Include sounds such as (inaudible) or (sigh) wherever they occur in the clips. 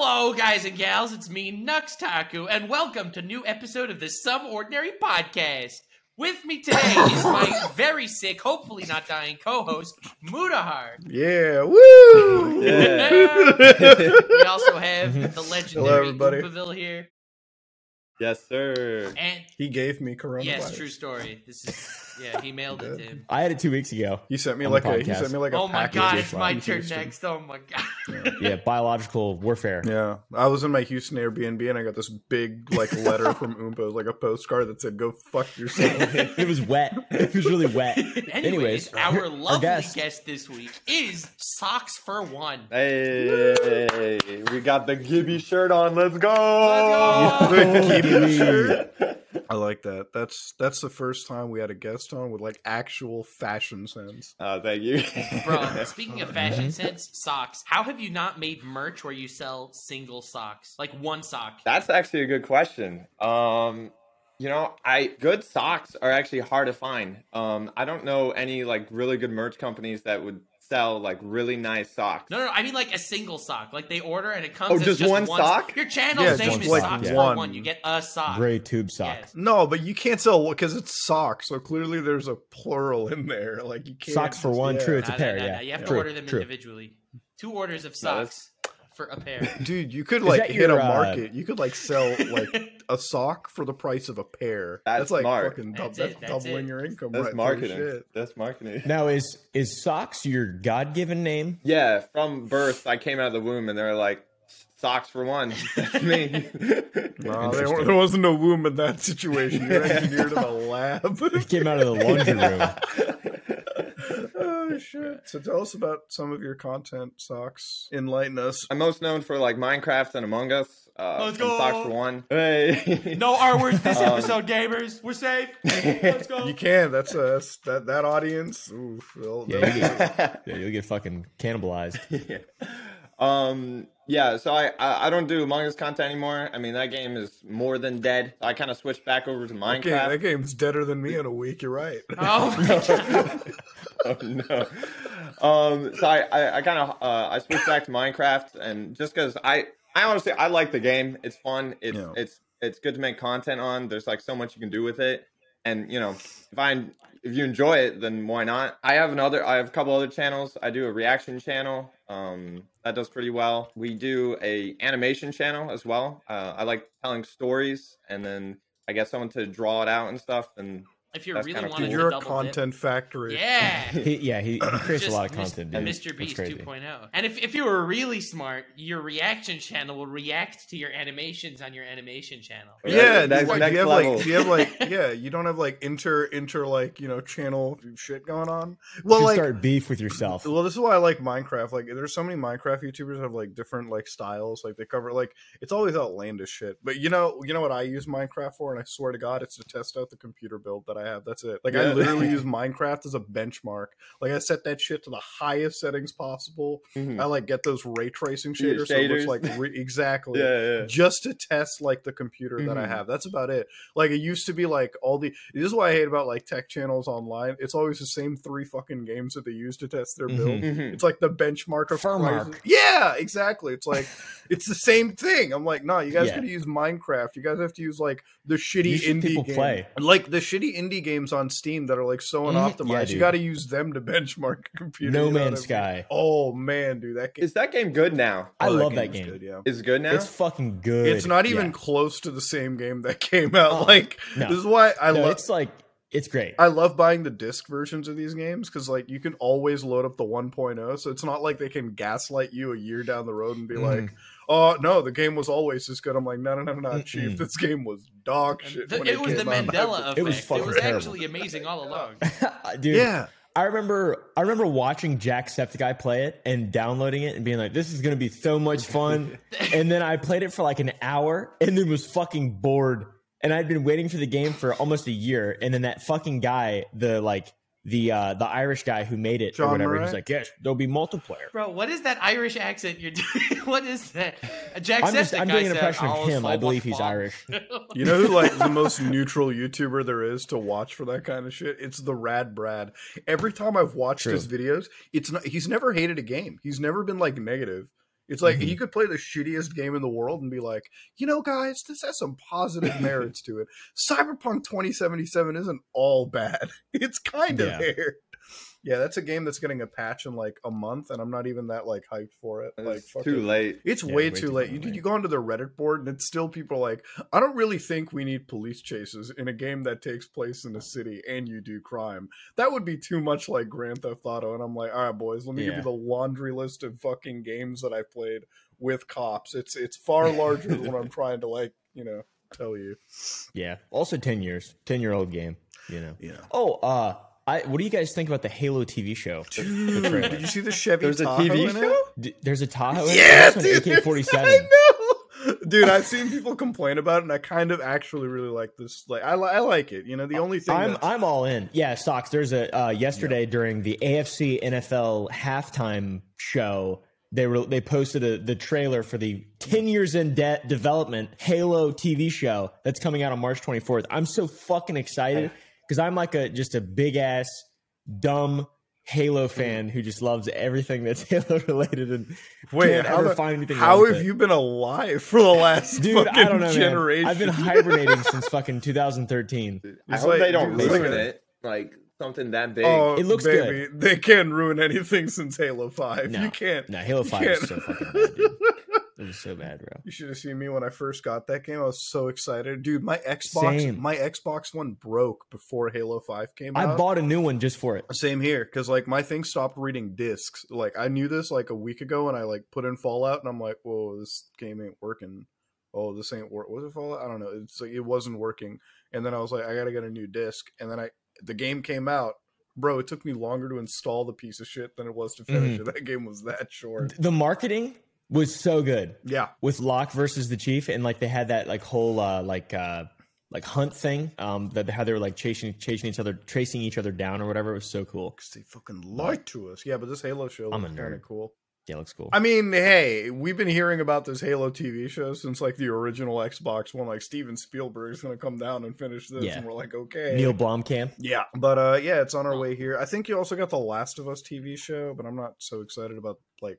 Hello, guys and gals. It's me, Nux Taku, and welcome to new episode of the Some Ordinary Podcast. With me today (laughs) is my very sick, hopefully not dying co-host, Mutahar. Yeah, woo! Yeah. we also have (laughs) the legendary everybody. Oompaville here, yes, sir. and he gave me coronavirus. yes, true story. This is yeah, he mailed it to him. I had it two weeks ago. He sent me like a he sent me like a Oh my package god, it's my from turn Houston. next. Oh my god. Yeah, biological warfare. Yeah, I was in my Houston Airbnb and I got this big like letter from Oompa, it was like a postcard that said "Go fuck yourself." (laughs) it was wet. It was really wet. Anyways, Anyways, our our lovely guest- guest this week is Socks for One. Hey, we got the Gibby shirt on. Let's go. Let's (laughs) The Oh, Gibby shirt. I like that. That's that's the first time we had a guest on with like actual fashion sense. Oh, thank you, Bro, (laughs) speaking of fashion Mm-hmm. sense, socks. How have you not made merch where you sell single socks? Like one sock. That's actually a good question. Um, you know, I good socks are actually hard to find. Um, I don't know any like really good merch companies that would sell like really nice socks. No, no, I mean like a single sock. Like they order and it comes Oh, as just one sock? Your channel's Yeah, name is like Socks one. for One. You get a sock. Gray tube sock. Yes. No, but you can't sell because it's socks. So clearly, there's a plural in there. Like you can't Socks for one, yeah. true. It's a Nah, pair, nah, nah, yeah. nah. You have to True, order them true. individually. Two orders of No, socks for a pair. (laughs) Dude, you could like hit your, a uh, market. You could like sell (laughs) like a sock for the price of a pair. That's like smart. fucking dou- That's that's, that's doubling it. your income. That's right marketing. shit. That's marketing. Now is is socks your God given name? Yeah, from birth, I came out of the womb and they're like, socks for one. (laughs) That's me. No, they there wasn't a womb in that situation. You're engineered in a lab. It came out of the laundry room. Oh (laughs) shit! So tell us about some of your content, socks. Enlighten us. I'm most known for like Minecraft and Among Us. Uh, Let's go. Socks for one. Hey. (laughs) No R words this (laughs) Um, episode, gamers. We're safe. Let's go. You can. That's us. That that audience. Oof, they'll- Yeah, they'll- you get, yeah, you'll get fucking cannibalized. Um. Yeah. So I, I I don't do Among Us content anymore. I mean that game is more than dead. I kind of switched back over to that, game, Minecraft. that game's deader than me in a week. You're right. (laughs) Oh my (laughs) (laughs) oh no. Um. So I I, I kind of uh I switched back to Minecraft and just because I I honestly I like the game. It's fun. It's Yeah. it's it's good to make content on. There's like so much you can do with it. And you know, if I if you enjoy it, then why not? I have another. I have a couple other channels. I do a reaction channel. Um, that does pretty well. We do a animation channel as well. Uh, I like telling stories, and then I get someone to draw it out and stuff. And If you That's really kinda wanted cool. to You're a double content factory. yeah. He, (laughs) yeah, he, he creates Just a lot of content. Dude. Mr. Beast 2.0. And if, if you were really smart, your reaction channel will react to your animations on your animation channel. Yeah, Next- do you, next do you have level. like do you have like yeah, you don't have like inter inter like, you know, channel shit going on. Well you like start beef with yourself. well this is why I like Minecraft. Like there's so many Minecraft YouTubers have like different like styles. Like they cover like it's always outlandish shit. But you know you know what I use Minecraft for and I swear to god it's to test out the computer build that I have. That's it. Like I literally (laughs) use Minecraft as a benchmark. Like I set that shit to the highest settings possible. Mhm. I like get those ray tracing Yeah, shaders so it looks like re- (laughs) exactly yeah, yeah. just to test like the computer that I Mhm. have. That's about it. Like it used to be like all the this is what I hate about like tech channels online. It's always the same three fucking games that they use to test their build. Mhm. Mhm. It's like the benchmark of Furmark. prices. Yeah, exactly. It's like (laughs) it's the same thing. I'm like, no, you guys Yeah. gotta use Minecraft. You guys have to use like the shitty indie people game. play. Like the shitty indie games on Steam that are like so unoptimized. Yeah, you gotta use them to (laughs) benchmark a computer. No you Man's what I mean? Sky. Oh man, dude, that game. Is that game good now? I oh, love that game's game. Good, yeah. Is it good now? It's fucking good. It's not even Yeah. close to the same game that came out. Oh, like no. this is why I No, love. it's like it's great. I love buying the disc versions of these games because like you can always load up the 1.0, so it's not like they can gaslight you a year down the road and be Mhm. like, "Oh no, the game was always this good." I'm like, "No, no, no, no, chief, this game was dog shit." The- when it was the came out." Mandela effect. It was It was terrible. actually amazing all along. (laughs) Dude, Yeah, I remember I remember watching Jacksepticeye play it and downloading it and being like, this is gonna be so much fun. (laughs) and then I played it for like an hour and then was fucking bored. And I'd been waiting for the game for almost a year. And then that fucking guy, the like the uh the Irish guy who made it John or whatever, Murray? he's like, Yes, there'll be multiplayer. Bro, what is that Irish accent you're doing? (laughs) what is that? Jack I'm just I'm doing guy an said, impression of "Oh, him. I believe he's fun." Irish. (laughs) you know who like the most neutral YouTuber there is to watch for that kind of shit? It's the Rad Brad. Every time I've watched True. his videos, it's not, he's never hated a game. He's never been like negative. It's like Mhm. he could play the shittiest game in the world and be like, you know, guys, this has some positive (laughs) merits to it. Cyberpunk 2077 isn't all bad. (laughs) It's kind of Yeah. there. Yeah, that's a game that's getting a patch in like a month, and I'm not even that like hyped for it. Like, It's fucking- too late. It's Yeah, way, way too too late. fucking You, you go onto the Reddit board, and it's still people like, I don't really think we need police chases in a game that takes place in a city and you do crime. That would be too much like Grand Theft Auto. And I'm like, all right, boys, let me give you the laundry list of fucking games that I played with cops. It's it's far (laughs) larger than what I'm trying to like, you know, tell you. Yeah. Also, ten years, ten year old game. You know. Yeah. Oh, uh, I. What do you guys think about the Halo TV show? The- the Dude, did you see the Chevy There's a TV in it? show? D- There's a Tahoe. Yeah, dude. AK-47. (laughs) I know. Dude, I've seen people complain about it, and I kind of actually really like this. Like, I, I like it. You know, the only thing I'm that's- I'm all in. Yeah, stocks. There's a uh, yesterday during the AFC NFL halftime show. They were they posted a, the trailer for the 10 years in debt development Halo TV show that's coming out on March 24th. I'm so fucking excited because I'm like a just a big ass dumb Halo mm. fan who just loves everything that's (laughs) Halo related and Wait, can't ever the- find anything. how have it. you been alive for the last Dude, fucking I don't know, man. generation? I've been hibernating since (laughs) fucking 2013. I hope like- they don't ruin like it. Like something that big. Oh, It looks baby, They can't ruin anything since Halo Five. No. You can't. No, Halo 5 is can't. so fucking bad, dude. (laughs) It was so bad, bro. You should have seen me when I first got that game. I was so excited, dude. My Xbox, Same. my Xbox One broke before Halo Five came I out. I bought a new one just for it. Same here, because like my thing stopped reading discs. Like I knew this like a week ago, and I like put in Fallout, and I'm like, "Whoa, this game ain't working." Oh, this ain't work. Was it Fallout? I don't know. It's like it wasn't working, and then I was like, "I gotta get a new disc." And then I, the game came out, bro. It took me longer to install the piece of shit than it was to finish Mhm. it. (laughs) That game was that short. The marketing was so good Yeah, with Locke versus the Chief, and like they had that like whole uh, like uh, like hunt thing. Um, that how they were like chasing chasing each other, tracing each other down or whatever. It was so cool. because they fucking lied to us. Yeah, but this Halo show I'm a kind nerd. of cool. Yeah, it looks cool. I mean, hey, we've been hearing about this Halo TV show since like the original Xbox one. Like Steven Spielberg's gonna come down and finish this, Yeah. and we're like, okay, Neil Blomkamp. Yeah, but uh, yeah, it's on our way here. I think you also got the Last of Us TV show, but I'm not so excited about like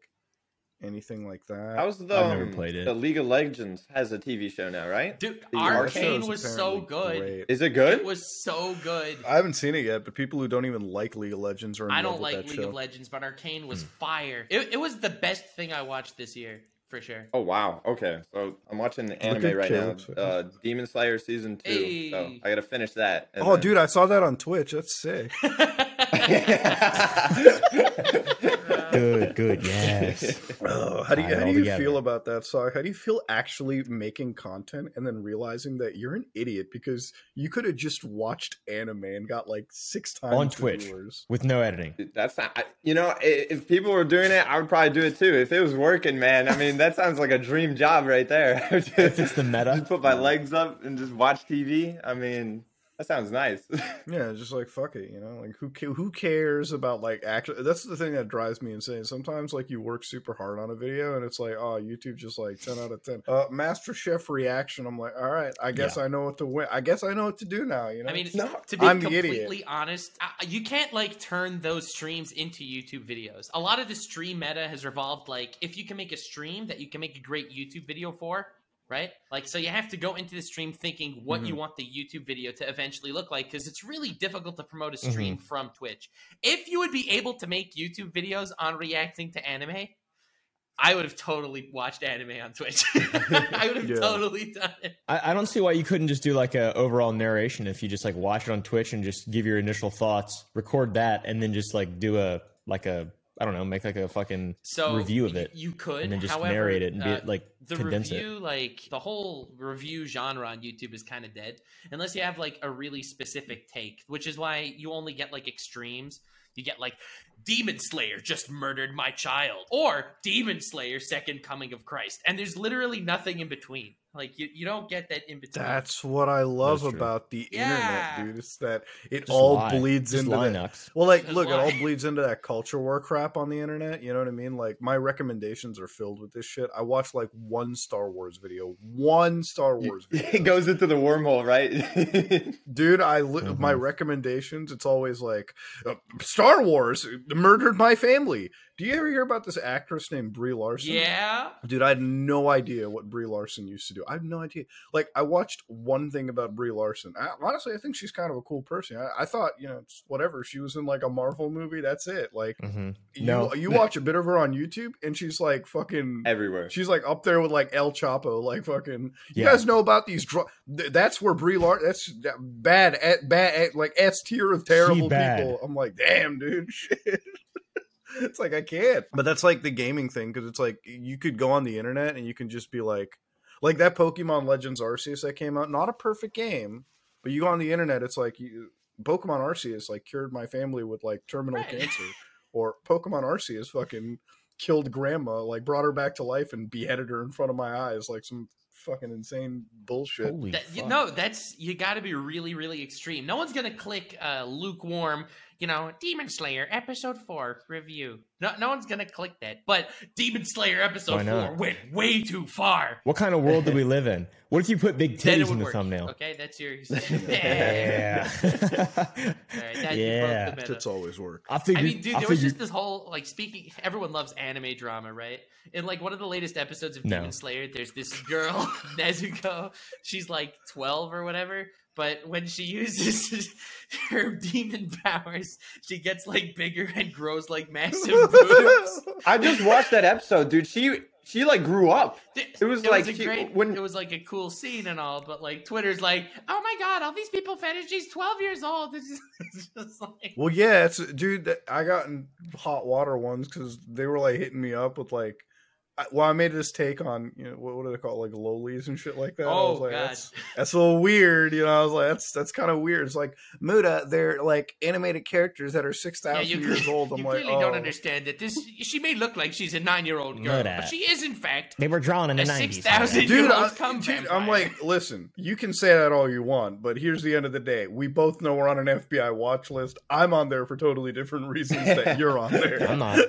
anything like that. How's the I've never um, played it. the League of Legends has a TV show now, right? Dude, The Arcane was so good. great. Is it good? It was so good. I haven't seen it yet, but people who don't even like League of Legends are. In I love don't with like that League show. of Legends, but Arcane was Hmm. fire. It, it was the best thing I watched this year, for sure. Oh wow. Okay, so I'm watching the anime at right now. Uh, Demon Slayer season two. So I gotta finish that. Oh, then- dude, I saw that on Twitch. That's sick. (laughs) (laughs) (laughs) Good, good, yes. (laughs) Oh, how do you, how do you together. feel about that, Sorry, How do you feel actually making content and then realizing that you're an idiot because you could have just watched anime and got like six times On Twitch. viewers? With no editing. That's not, I- you know, i- if people were doing it, I would probably do it too. If it was working, man, I mean, that sounds like a dream job right there. (laughs) If it's the meta. just put my legs up and just watch TV. I mean, that sounds nice. (laughs) Yeah, just like fuck it, you know. Like who who cares about like actually? That's the thing that drives me insane. Sometimes like you work super hard on a video and it's like, oh, YouTube just like ten out of ten. Uh, Master Chef reaction. I'm like, all right, I guess I know what to win. I guess I know what to do now. You know. I mean, No, to be I'm completely honest, I- you can't like turn those streams into YouTube videos. A lot of the stream meta has revolved like if you can make a stream that you can make a great YouTube video for, right? Like so you have to go into the stream thinking what you mm-hmm. want the YouTube video to eventually look like because it's really difficult to promote a mm-hmm. stream from Twitch. If you would be able to make YouTube videos on reacting to anime, I would have totally watched anime on Twitch. (laughs) I would have (laughs) Yeah. totally done it. I, I don't see why you couldn't just do like a overall narration if you just like watch it on Twitch and just give your initial thoughts, record that, and then just like do a like a I don't know, make like a fucking So review of it You could, and then just however, narrate it and be uh, like the condense review, like the whole review genre on YouTube is kind of dead unless you have like a really specific take, which is why you only get like extremes. You get like Demon Slayer just murdered my child, or Demon Slayer second coming of Christ, and there's literally nothing in between. Like you, you don't get that in between. That's what I love That's true. about the Yeah. internet, dude. It's that it Just all lie. bleeds Just into lie, that. Well, like, Just look, it all bleeds into that culture war crap on the internet. You know what I mean? Like, my recommendations are filled with this shit. I watched like one Star Wars video, one Star Wars (laughs) video. it goes into the wormhole, right? (laughs) dude i li- my Mhm. recommendations it's always like uh, star wars murdered my family Do you ever hear about this actress named Brie Larson? Yeah. Dude, I had no idea what Brie Larson used to do. I have no idea. Like, I watched one thing about Brie Larson. I, honestly, I think she's kind of a cool person. I, I thought, you know, it's whatever. She was in like a Marvel movie. That's it. Like, Mhm. you No. you watch a bit of her on YouTube, and she's like fucking. (laughs) everywhere. She's like up there with like El Chapo, like fucking. You Yeah. guys know about these? Dr- th- that's where Brie Larson. That's bad, at, bad, at, like S tier of terrible bad. people. I'm like, damn, dude, (laughs) shit. (laughs) it's like I can't. But that's like the gaming thing because it's like you could go on the internet and you can just be like, like that Pokemon Legends Arceus that came out. Not a perfect game, but you go on the internet, it's like you, Pokemon Arceus like cured my family with like terminal Right. cancer, or Pokemon Arceus fucking killed grandma, like brought her back to life and beheaded her in front of my eyes, like some fucking insane bullshit. Holy That, you fuck. know, that's you got to be really, really extreme. No one's gonna click uh, lukewarm. You know, Demon Slayer episode four review. No, no one's gonna click that. But Demon Slayer episode four went way too far. What kind of world do we live in? (laughs) What if you put big Then titties in the work. thumbnail? Okay, that's yours. (laughs) Yeah. (laughs) All right, that yeah. the. Tits always work. I figured. I mean, dude, I there was just this whole like speaking. Everyone loves anime drama, right? In like one of the latest episodes of No. Demon Slayer, there's this girl Nezuko. She's like 12 or whatever, but when she uses (laughs) her demon powers, she gets like bigger and grows like massive (laughs) boobs. I just watched that episode, dude. She she like grew up. It was like a she- great, when- it was like a cool scene and all, but like Twitter's like, oh my god, all these people fetish. She's 12 years old. (laughs) This is it's just like. Well, yeah, it's dude. I got in hot water ones because they were like hitting me up with like. I, well, I made this take on you know what, what do they call it, like lolies and shit like that. I oh, was Oh like, god. That's, (laughs) that's a little weird, you know. I was like, that's that's kind of weird. It's like Muda, they're like animated characters that are six thousand Yeah, years (laughs) old. I'm you like, clearly oh. don't understand that this. She may look like she's a nine-year-old girl, Know but she is in fact They were drawn in the nineties. Dude, I, dude I'm like, listen, you can say that all you want, but here's the end of the day. We both know we're on an FBI watch list. I'm on there for totally different reasons that (laughs) you're on there. I'm not.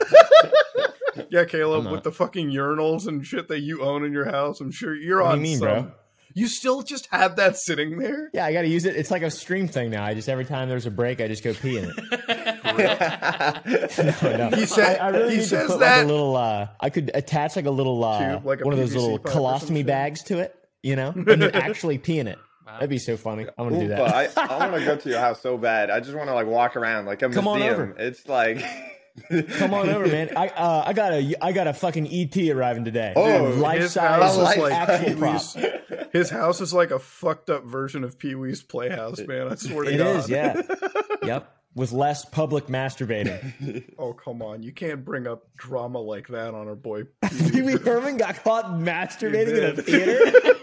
Yeah, Caleb, with the fucking urinals and shit that you own in your house, I'm sure you're What on you mean, some. bro? You still just have that sitting there? Yeah, I got to use it. It's like a stream thing now. I just every time there's a break, I just go pee in it. (laughs) (laughs) No, no. He said- I, I really he need says to put that- like a little. Uh, I could attach like a little uh, Tube, like a one of those little pipe colostomy bags to it. You know, (laughs) and then actually pee in it. Wow. That'd be so funny. I'm gonna do that. I, I want to go to your house so bad. I just want to like walk around like a Come on museum. over. It's like Come on over, man. I uh, I got a I got a fucking ET arriving today. Oh, life his size, house is like prop. His house is like a fucked up version of Pee Wee's Playhouse, man. I swear to It God. is, yeah. yep, with less public masturbating. (laughs) Oh come on, you can't bring up drama like that on our boy. (laughs) Pee Wee Herman got caught masturbating in a theater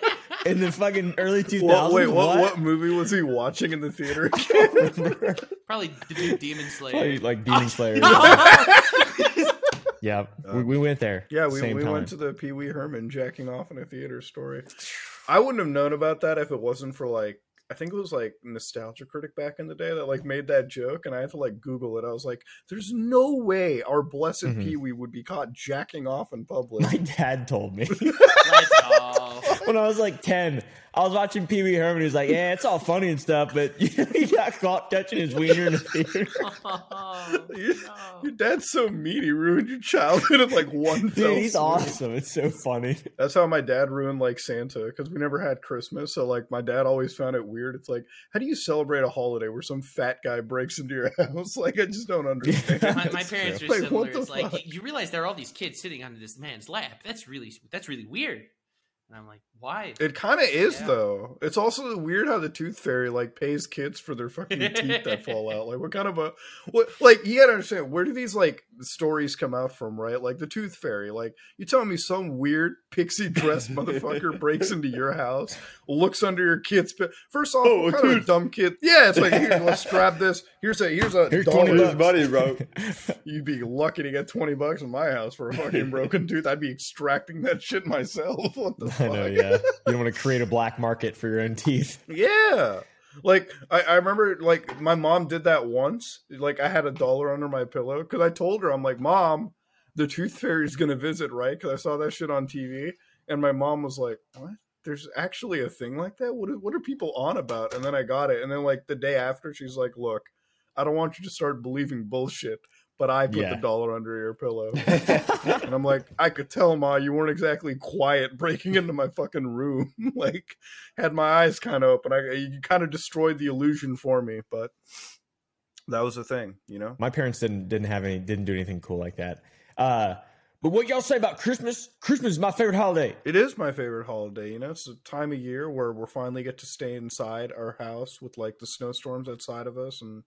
in the fucking early 2000s. (laughs) What, wait, what, what movie was he watching in the theater? (laughs) Probably the new Demon Slayer. Probably like Demon (laughs) Slayer. yeah, we, we went there. Yeah, we, we time. went to the Pee Wee Herman jacking off in a theater story. I wouldn't have known about that if it wasn't for like I think it was like Nostalgia Critic back in the day that like made that joke, and I had to like Google it. I was like, "There's no way our blessed Mhm. Pee Wee would be caught jacking off in public." My dad told me Let's go. When I was like 10. I was watching Pee Wee Herman. He was like, Yeah, it's all funny and stuff, but you (laughs) know, he got caught touching his wiener in the (laughs) theater. Oh, Your- no. Your dad's so mean. He ruined your childhood in like one fell Dude, he's swoop. awesome. It's so funny. That's how my dad ruined like Santa because we never had Christmas. So like my dad always found it weird. It's like, how do you celebrate a holiday where some fat guy breaks into your (laughs) house? Like I just don't understand. my, my parents true. are Like, similar. what the It's like fuck? you realize there are all these kids sitting on this man's lap. That's really that's really weird. And I'm like, why? It kind of is Yeah. though. It's also weird how the Tooth Fairy like pays kids for their fucking teeth that fall (laughs) out. Like what kind of a what? Like you gotta understand where do these like stories come out from, right? Like the Tooth Fairy. Like you telling me some weird pixie dressed (laughs) motherfucker breaks into your house, looks under your kid's bed. First off, Oh, what a kind of a dumb kid? Yeah, it's like here, let's (laughs) grab this. Here's a here's a Here's dollar. 20 his buddy, bro. You'd be lucky to get twenty bucks in my house for a fucking broken tooth. I'd be extracting that shit myself. What the I fuck? know, yeah. You don't want to create a black market for your own teeth. Yeah. Like I, I remember like my mom did that once. Like I had a dollar under my pillow because I told her I'm like, Mom, the tooth fairy's gonna visit, right? Because I saw that shit on TV, and my mom was like, What? There's actually a thing like that? What what are people on about? And then I got it, and then like the day after, she's like, Look, I don't want you to start believing bullshit. But I put Yeah. the dollar under your pillow. (laughs) and I'm like, I could tell, Ma, you weren't exactly quiet breaking into my fucking room. (laughs) like, had my eyes kind of open. I, you kind of destroyed the illusion for me, but that was the thing, you know? My parents didn't didn't have any didn't do anything cool like that. Uh, but what y'all say about Christmas? Christmas is my favorite holiday. It is my favorite holiday. You know, it's a time of year where we finally get to stay inside our house with like the snowstorms outside of us, and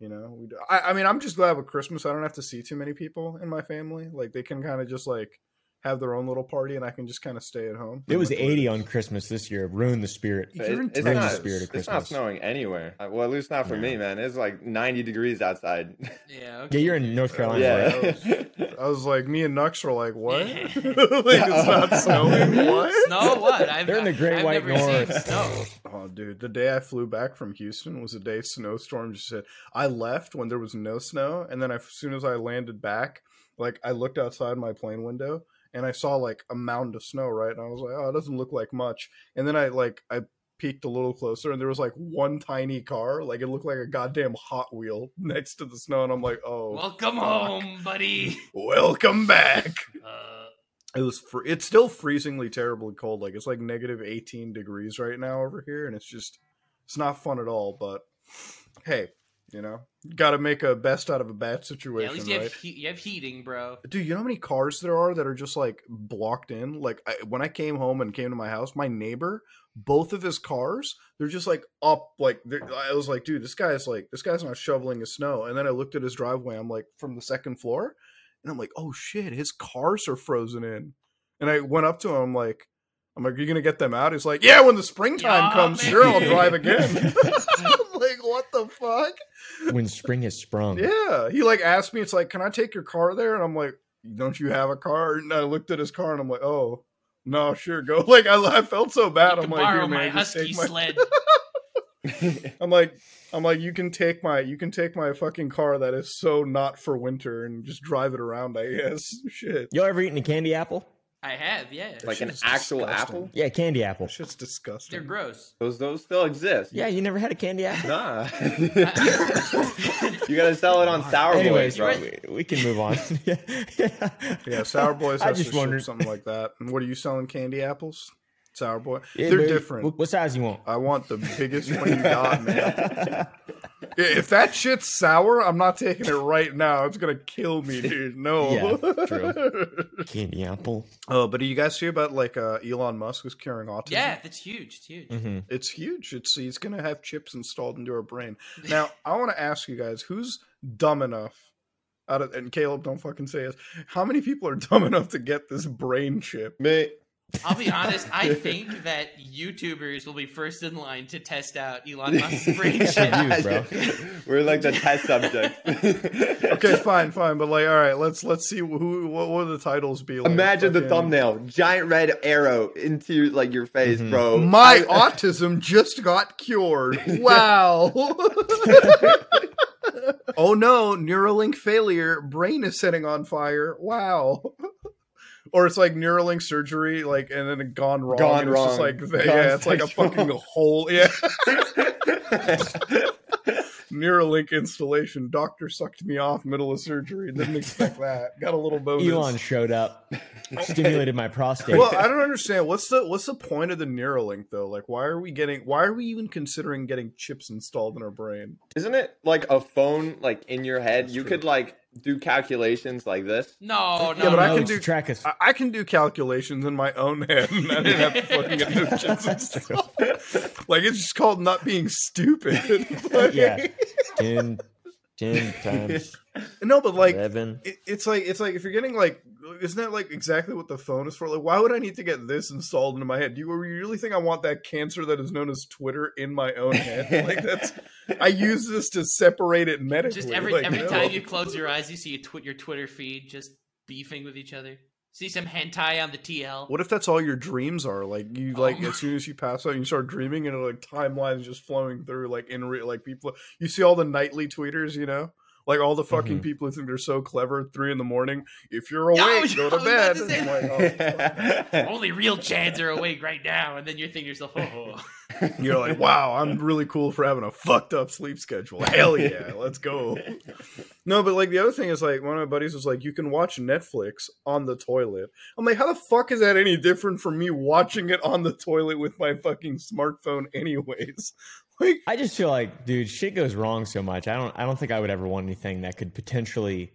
you know, we. Do, I, I mean, I'm just glad with Christmas. I don't have to see too many people in my family. Like they can kind of just like have their own little party, and I can just kind of stay at home. It was 80 on. Christmas this year. Ruined the spirit. It- in it's not, the spirit of it's not snowing anywhere. Uh, Well, at least not for No. me, man. It's like 90 degrees outside. Yeah. (laughs) Okay. Yeah, you're in North Carolina. yeah. right? I was like, me and Nux were like, what? Yeah. (laughs) like it's not (laughs) snowing. What? Snow? What? I've, They're in the Great I've White never seen North. snow. Oh, dude, the day I flew back from Houston was the day snowstorm just hit. I left when there was no snow, and then as soon as I landed back, like I looked outside my plane window and I saw like a mound of snow, right? And I was like, oh, it doesn't look like much. And then I like I peeked a little closer, and there was like one tiny car, like it looked like a goddamn Hot Wheel (laughs) next to the snow, and I'm like, oh, Welcome fuck. home, buddy. (laughs) welcome back. (laughs) Uh, It was fr- it's still freezingly terribly cold. Like it's like negative 18 degrees right now over here and it's just it's not fun at all, but hey, you know, got to make a best out of a bad yeah, situation, at least you right? have, he- you have heating, bro. Dude, you know how many cars there are that are just like blocked in? Like I, when I came home and came to my house, my neighbor, both of his cars, they're just like up. Like I was like, dude, this guy's like, this guy's not shoveling his snow. And then I looked at his driveway. I'm like, from the second floor, and I'm like, oh shit, his cars are frozen in. And I went up to him, I'm like, I'm like, are you gonna get them out? He's like, yeah, when the springtime Yeah, comes, man. sure, I'll (laughs) drive again. (laughs) I'm like, what the fuck? when spring has sprung. Yeah, he like asked me. It's like, can I take your car there? And I'm like, don't you have a car? And I looked at his car and I'm like, oh, no, sure, go. (laughs) Like I, I felt so bad. You I'm like, borrow here, my man, just husky take my. sled. (laughs) (laughs) I'm like, I'm like, you can take my, you can take my fucking car that is so not for winter and just drive it around. I guess. Shit. Y'all ever eaten a candy apple? I have, yeah. like an actual disgusting. apple? Yeah, candy apple. That shit's disgusting. They're gross. Those those still exist. Yeah, you never had a candy apple? Nah. (laughs) you gotta sell it on Sour Anyways, Boys, bro. we, we can move on. yeah, (laughs) Yeah, Sour Boys (laughs) I has just to ship wondered. something like that. And what are you selling? Candy apples? Sour Boy? Yeah, They're baby. different. What, what size you want? I want the biggest one you got, man. If that shit's sour, I'm not taking it right now. It's gonna kill me, (laughs) dude. No. Yeah, true. (laughs) candy apple. oh, but do you guys see about like uh, Elon Musk is curing autism? yeah, that's huge. It's huge. hmm it's huge. It's he's gonna have chips installed into our brain. Now, I want to ask you guys, who's dumb enough? Out of and Caleb, don't fucking say this. How many people are (laughs) dumb enough to get this brain chip? Me. I'll be honest. I think that YouTubers will be first in line to test out Elon Musk's (laughs) brain chip. Views, bro. (laughs) We're like the test subject. (laughs) Okay, fine, fine, but like, all right, let's let's see who what will the titles be. Like, Imagine the thumbnail, giant red arrow into like your face, Mhm. bro. My I- autism just got cured. Wow. oh no, Neuralink failure. Brain is setting on fire. Wow. Or it's like Neuralink surgery, like, and then it gone wrong. Gone and it's Just wrong. like, Gone yeah, it's like a sexual. fucking hole. Yeah. (laughs) Neuralink installation. Doctor sucked me off middle of surgery. Didn't expect that. Got a little bonus. Elon showed up, stimulated my prostate. well, I don't understand. What's the what's the point of the Neuralink though? Like, why are we getting? Why are we even considering getting chips installed in our brain? Isn't it like a phone like in your head? That's you true. could like do calculations like this. No, no, Yeah, but I can do- track us. I, I can do calculations in my own head, and I didn't have to fucking get no chips (laughs) like it's just called not being stupid. Like- (laughs) Yeah. (laughs) 10, 10 (laughs) times No, but like 11. it, it's like it's like if you're getting like isn't that like exactly what the phone is for like why would i need to get this installed into my head do you really think i want that cancer that is known as twitter in my own head (laughs) like that's i use this to separate it medically Just every like, every no. time you close your eyes, you see your, tw- your Twitter feed just beefing with each other. See some hentai on the TL. what if that's all your dreams are like you oh. like Oh. as soon as you pass out you start dreaming and like timelines just flowing through like in real like people you see all the nightly tweeters you know like all the fucking Mhm. people who think they're so clever at three in the morning if you're Yeah, awake was- go to bed to like, oh, (laughs) Only real Chads are awake right now, and then you're thinking yourself, "Oh, (laughs) You're like, wow, I'm really cool for having a fucked up sleep schedule. Hell yeah, let's go. (laughs) No, but like the other thing is like one of my buddies was like, you can watch Netflix on the toilet. I'm like, how the fuck is that any different from me watching it on the toilet with my fucking smartphone, anyways? Like, I just feel like, dude, shit goes wrong so much. I don't. I don't think I would ever want anything that could potentially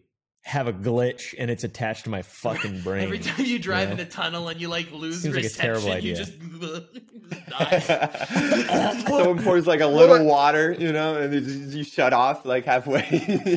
have a glitch and it's attached to my fucking (laughs) brain. Every time you drive Yeah. in a tunnel and you like lose Seems like a reception, terrible you idea. just (laughs) die. (laughs) Someone pours like a little water, you know, and you, just- you shut off like halfway.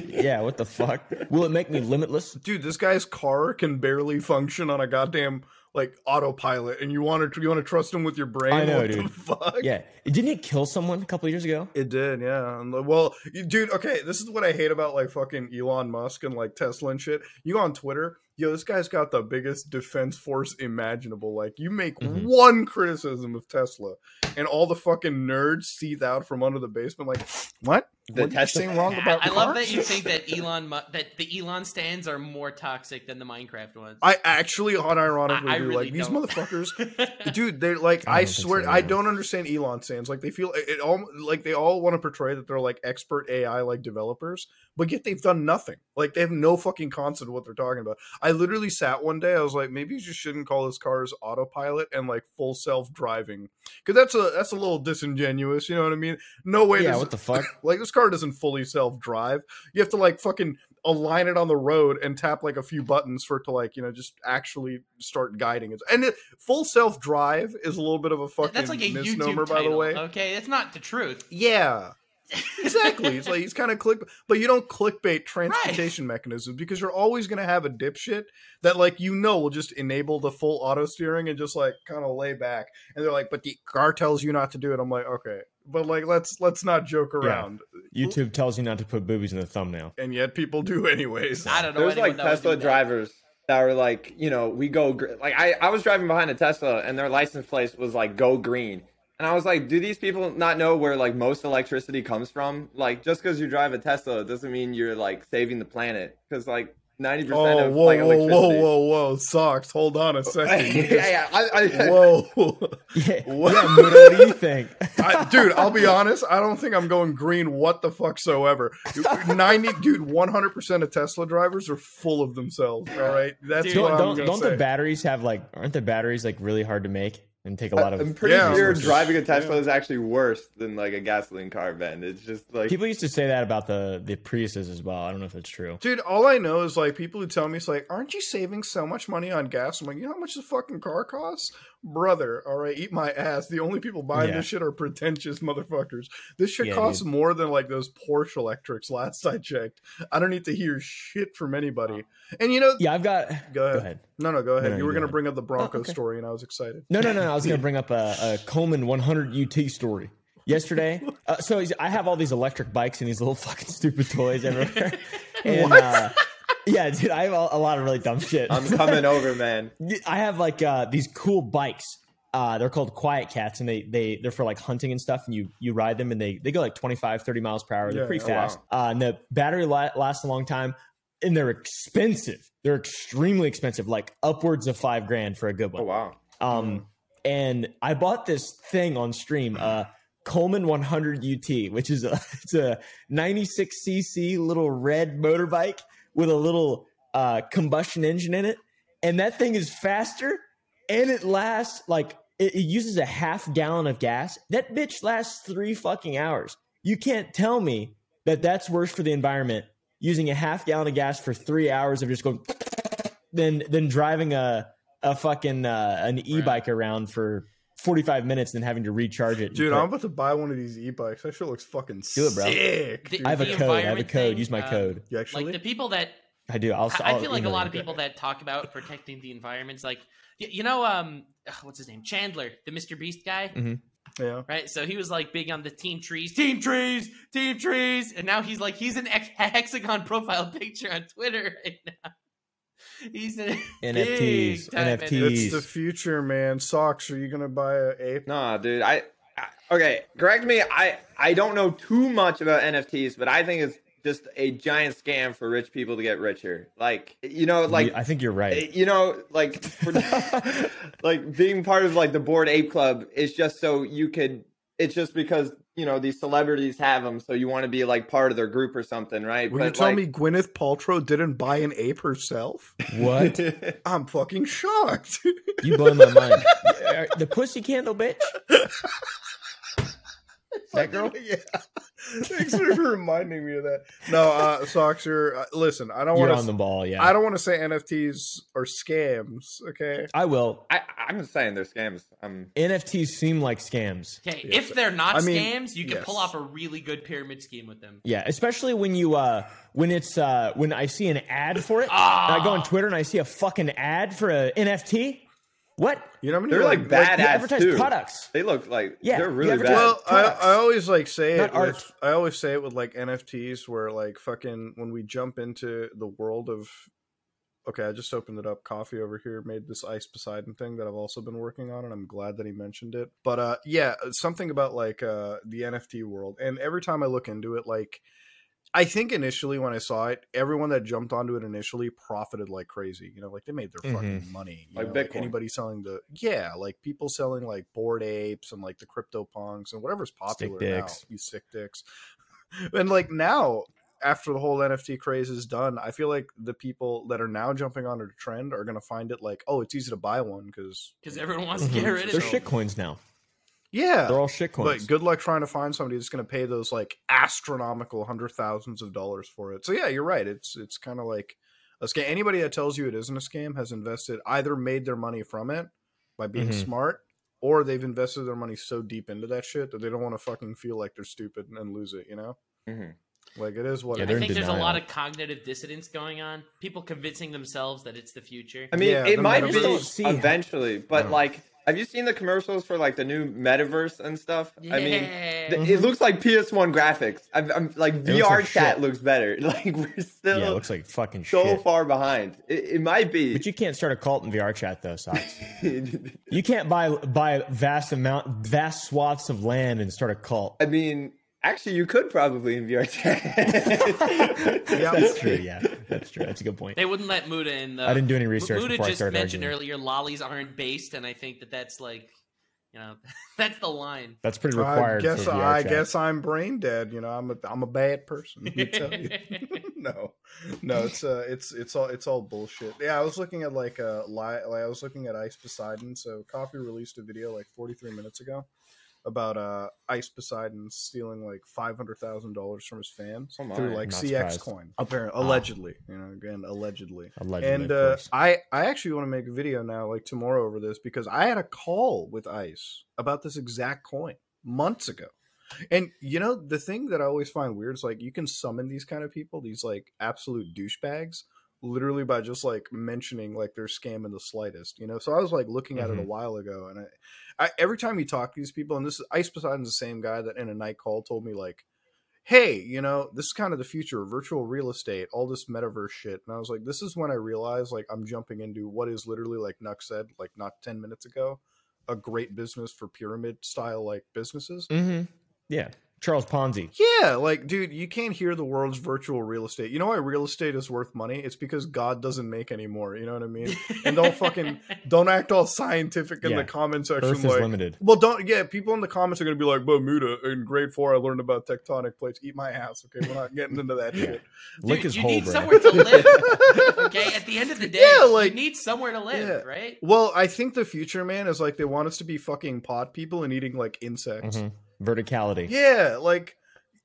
yeah, what the fuck? Will it make me limitless? dude, this guy's car can barely function on a goddamn like autopilot, and you want to you want to trust him with your brain? I know, what dude. The fuck? Yeah, didn't it kill someone a couple years ago? It did, yeah. Well, dude, okay, this is what I hate about like fucking Elon Musk and like Tesla and shit. You go on Twitter, yo, this guy's got the biggest defense force imaginable. Like, you make Mhm. one criticism of Tesla, and all the fucking nerds seethe out from under the basement. Like, what? The what are you Tesla- saying wrong I, about I love that you think that Elon that the Elon stands are more toxic than the Minecraft ones. I actually unironically I- I do. really like these don't. motherfuckers, (laughs) dude. They're like, I I, swear, so, I don't understand Elon stands. Like they feel it, it all like they all want to portray that they're like expert AI like developers, but yet they've done nothing. Like they have no fucking concept of what they're talking about. I literally sat one day. I was like, maybe you just shouldn't call this cars autopilot and like full self driving because that's a that's a little disingenuous. You know what I mean? No way. yeah, what the fuck? (laughs) like this car doesn't fully self drive. You have to like fucking align it on the road and tap like a few buttons for it to like you know just actually start guiding it. And it, full self drive is a little bit of a fucking That's like a misnomer, YouTube by the way. Okay, it's not the truth. Yeah. (laughs) exactly. It's like he's kind of click, but you don't clickbait transportation mechanisms because you're always going to have a dipshit that, like, you know, will just enable the full auto steering and just like kind of lay back. And they're like, "But the car tells you not to do it." I'm like, okay, but like, let's let's not joke around. YouTube tells you not to put boobies in the thumbnail. And yet people do anyways. I don't know. There's anyone like that Tesla do that. drivers that were like, you know, we go gr- like I I was driving behind a Tesla and their license plate was like go green. And I was like, do these people not know where like most electricity comes from? Like just because you drive a Tesla doesn't mean you're like saving the planet because like 90% Oh, of whoa, like whoa, electricity. whoa, whoa, whoa! Socks. Hold on a (laughs) second. Yeah, yeah, I, I, (laughs) (laughs) Whoa, Yeah, What? yeah what do you think? I, dude. I'll be honest. I don't think I'm going green. What the fuck, soever. Ninety, dude. One hundred percent of Tesla drivers are full of themselves. All right, that's Dude, what don't I'm don't, don't say. the batteries have like aren't the batteries like really hard to make and take a lot of I'm pretty Yeah. sure resources. driving a Tesla Yeah. is actually worse than like a gasoline car, Ben. It's just like people used to say that about the the Priuses as well. I don't know if that's true. Dude, all I know is like people who tell me it's like, aren't you saving so much money on gas? I'm like, you know how much the fucking car costs? Brother, all right, eat my ass. The only people buying Yeah. this shit are pretentious motherfuckers. This shit Yeah, costs dude. more than like those Porsche electrics last I checked. I don't need to hear shit from anybody. And you know, Yeah, I've got. go ahead. Go ahead. No, no, go ahead. No, no, you you were going to bring up the Bronco okay. story, and I was excited. No, no, no. I was going to bring up a, a (laughs) Coleman 100 UT story. Yesterday, uh, so I have all these electric bikes and these little fucking stupid toys everywhere. (laughs) And uh, yeah, dude, I have a, a lot of really dumb shit. I'm coming (laughs) over, man. I have like uh, these cool bikes. Uh, they're called QuietKats and they they they're for like hunting and stuff and you you ride them and they they go like 25 30 miles per hour they're Yeah, pretty oh, wow. fast uh, and the battery la- lasts a long time and they're expensive they're extremely expensive like upwards of five grand for a good one Oh wow. um, and I bought this thing on stream, uh, Coleman 100 UT, which is a (laughs) it's a 96 cc little red motorbike with a little uh, combustion engine in it, and that thing is faster, and it lasts like it, it uses a half gallon of gas. That bitch lasts three fucking hours. You can't tell me that that's worse for the environment using a half gallon of gas for three hours of just going (laughs) than than driving a a fucking uh, an e-bike around for 45 minutes and having to recharge it. Dude, I'm about to buy one of these e-bikes. That shit looks fucking Do it, bro. sick. The- I have a code. I have a code. thing, Use my um, code. you actually? Like the people that I do. I'll. I I I'll feel like a lot of people that talk about protecting the environment's like y- you know um ugh, what's his name Chandler the Mr Beast guy Mhm. yeah. right so he was like big on the team trees team trees team trees and now he's like he's an ex- hexagon profile (laughs) picture on Twitter right now (laughs) he's an NFTs, NFTs. It's the future, man. Socks. Are you gonna buy a ape? Nah, dude. I, I okay. Correct me. I I don't know too much about NFTs, but I think it's just a giant scam for rich people to get richer. Like you know, like I think you're right. Eh, you know, like for, (laughs) like being part of like the Bored Ape club is just so you could. It's just because you know these celebrities have them, so you want to be like part of their group or something, right? Will you tell me Gwyneth Paltrow didn't buy an ape herself? What? (laughs) I'm fucking shocked. You blow my mind. (laughs) The pussy candle bitch. (laughs) That girl? (laughs) yeah. (laughs) Thanks for reminding me of that. No, uh, Soxer, uh, listen, I don't You're want on the to. ball, yeah. I don't want to say NFTs are scams. Okay. I will. I, I'm just saying they're scams. I'm NFTs seem like scams. Okay, Yeah, if they're not I mean, scams, you can yes. pull off a really good pyramid scheme with them. Yeah, especially when you uh when it's uh when I see an ad for it. and I go on Ah. Twitter and I see a fucking ad for a NFT. What? You know how many they're like bad You ads advertise too. products. They look like Yeah, they're really bad. Well, I. I always like say Not it. art. With, I always say it with like NFTs, where like fucking when we jump into the world of. Okay, I just opened it up. Coffee over here made this Ice Poseidon thing that I've also been working on, and I'm glad that he mentioned it. But uh, yeah, something about like uh, the NFT world, and every time I look into it, like I think initially when I saw it, everyone that jumped onto it initially profited like crazy. You know, like they made their fucking mm-hmm. money. You Like know, Bitcoin. anybody selling the yeah, like people selling like Bored Apes and like the crypto punks and whatever's popular now. You sick dicks. (laughs) and like now, after the whole NFT craze is done, I feel like the people that are now jumping onto the trend are gonna find it like, oh, it's easy to buy one because Because everyone wants to get rid of They're shit coins now. Yeah, They're all shit coins. But good luck trying to find somebody that's going to pay those like astronomical hundred thousands of dollars for it. So yeah, you're right. It's it's kind of like a scam. Anybody that tells you it isn't a scam has invested either made their money from it by being Mhm. smart, or they've invested their money so deep into that shit that they don't want to fucking feel like they're stupid and lose it. You know, Mhm. like it is what Yeah, I they're think there's a lot of cognitive dissonance going on. People convincing themselves that it's the future. I mean, Yeah, it might metaverse. be see- eventually, but No. like, have you seen the commercials for like the new metaverse and stuff? I mean, th- it mm-hmm. looks like PS1 graphics. I'm, I'm like looks VR like chat shit. looks better. (laughs) Like we're still yeah, it looks like fucking so shit. far behind. It, it might be. But you can't start a cult in VR chat though, Socks. (laughs) you can't buy buy vast amount vast swaths of land and start a cult. I mean, actually, you could probably in VR chat. (laughs) That's true. Yeah, that's true. That's a good point. They wouldn't let Muda in. Though. I didn't do any research Muda before I just started mentioned arguing. earlier, lollies aren't based, and I think that that's like, you know, (laughs) that's the line. That's pretty required. I guess for VR I chat. guess I'm brain dead. You know, I'm a I'm a bad person. Let me tell you. (laughs) no, no, it's uh, it's it's all it's all bullshit. Yeah, I was looking at like uh, li- like I was looking at Ice Poseidon. So, Coffee released a video like 43 minutes ago about uh Ice Poseidon stealing like five hundred thousand dollars from his fans Oh through like CX surprised. coin. Apparently, allegedly, you know, again, allegedly. Allegedly, and of uh, course. I I actually want to make a video now, like tomorrow, over this because I had a call with Ice about this exact coin months ago. And you know the thing that I always find weird is like you can summon these kind of people, these like absolute douchebags, literally by just like mentioning like they're scamming the slightest, you know. So I was like looking at it a Mhm. while ago, and I, I every time you talk to these people, and this is Ice Poseidon's the same guy that in a night call told me like, "Hey, you know, this is kind of the future, of virtual real estate, all this metaverse shit." And I was like, "This is when I realized like I'm jumping into what is literally like Nux said like not ten minutes ago." A great business for pyramid style like businesses. Mm-hmm. Yeah, Charles Ponzi. Yeah, like, dude, you can't hear the world's virtual real estate. You know why real estate is worth money? It's because God doesn't make any more. You know what I mean? And don't fucking (laughs) don't act all scientific in Yeah. the comment section. Earth is like, limited. well, don't. Yeah, people in the comments are gonna be like, Bermuda. In grade four, I learned about tectonic plates. Eat my ass." Okay, we're not getting into that (laughs) Yeah. shit. Lick his you hole, need bro. somewhere to live. okay, at the end of the (laughs) day, Yeah, like- you need somewhere to live, Yeah. right? Well, I think the future, man, is like they want us to be fucking pot people and eating like insects. Mhm. Verticality. Yeah, like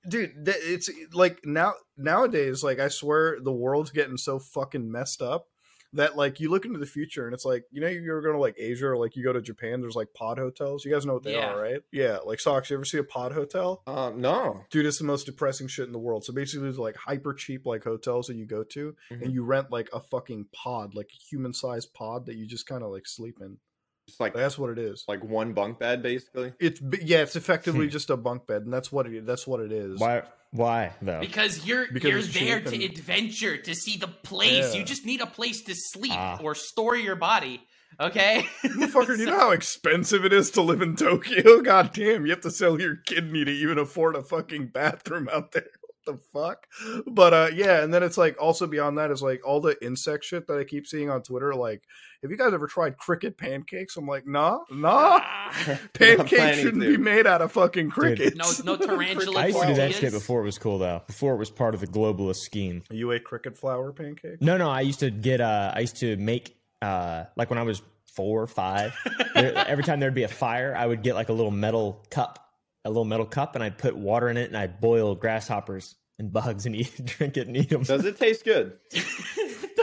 dude, th- it's like now nowadays like I swear the world's getting so fucking messed up that like you look into the future and it's like you know you're going to like Asia or like you go to Japan there's like pod hotels. You guys know what they Yeah. are, right? Yeah, like socks, you ever see a pod hotel? um, no. Dude, it's the most depressing shit in the world. So basically, there's like hyper cheap like hotels that you go to, Mhm. and you rent like a fucking pod, like a human sized pod that you just kind of like sleep in. Just like That's what it is. like one bunk bed, basically. It's yeah, it's effectively Hmm. just a bunk bed, and that's what it. That's what it is. Why? Why though? Because you're Because you're there to and- adventure, to see the place. Yeah. You just need a place to sleep Ah. or store your body. Okay, (laughs) Motherfucker, do you know (laughs) how expensive it is to live in Tokyo? (laughs) God damn, you have to sell your kidney to even afford a fucking bathroom out there. What the fuck? But uh yeah, and then it's like also beyond that is like all the insect shit that I keep seeing on Twitter, like, "Have you guys ever tried cricket pancakes?" I'm like, "Nah, nah, Ah, (laughs) pancakes shouldn't to. be made out of fucking crickets." no, no (laughs) tarantula. I used to do that shit before it was cool though. Before it was part of the globalist scheme. You ate cricket flour pancakes? No, no, I used to get. Uh, I used to make uh, like when I was four or five. there, (laughs) every time there'd be a fire, I would get like a little metal cup, a little metal cup, and I'd put water in it, and I'd boil grasshoppers and bugs and eat, drink it, and eat them. Does it taste good?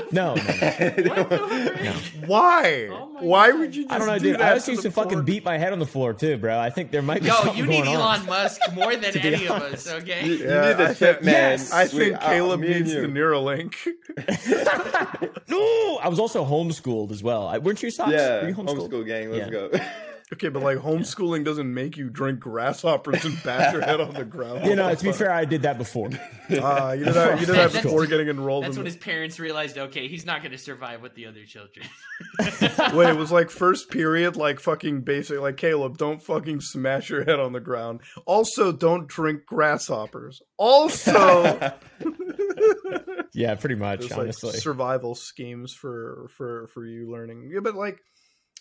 (laughs) No, no, no. (laughs) What the? Why? Oh Why God. would you? Just I don't know, do dude. that I just used the to fucking poor- beat my head on the floor too, bro. I think there might be Yo, something you need going Elon on. Musk more than (laughs) be any of us. You, Okay. you Yeah, need the I- chip, man. yes. I think uh, Caleb me needs the Neuralink. no, I was also homeschooled as well. I, weren't you, Socks? Yeah, Were you homeschooled? homeschool gang. Let's Yeah. go. Okay, but like homeschooling doesn't make you drink grasshoppers and bash your head on the ground. You know, to be fair, I did that before. uh, you did that. You did that That's- before getting enrolled. That's in when his parents realized, okay, he's not going to survive with the other children. (laughs) Wait, it was like first period, like fucking basic, like Caleb, don't fucking smash your head on the ground. Also, don't drink grasshoppers. Also, (laughs) (laughs) Yeah, pretty much, just like honestly. survival schemes for for for you learning. Yeah, but like,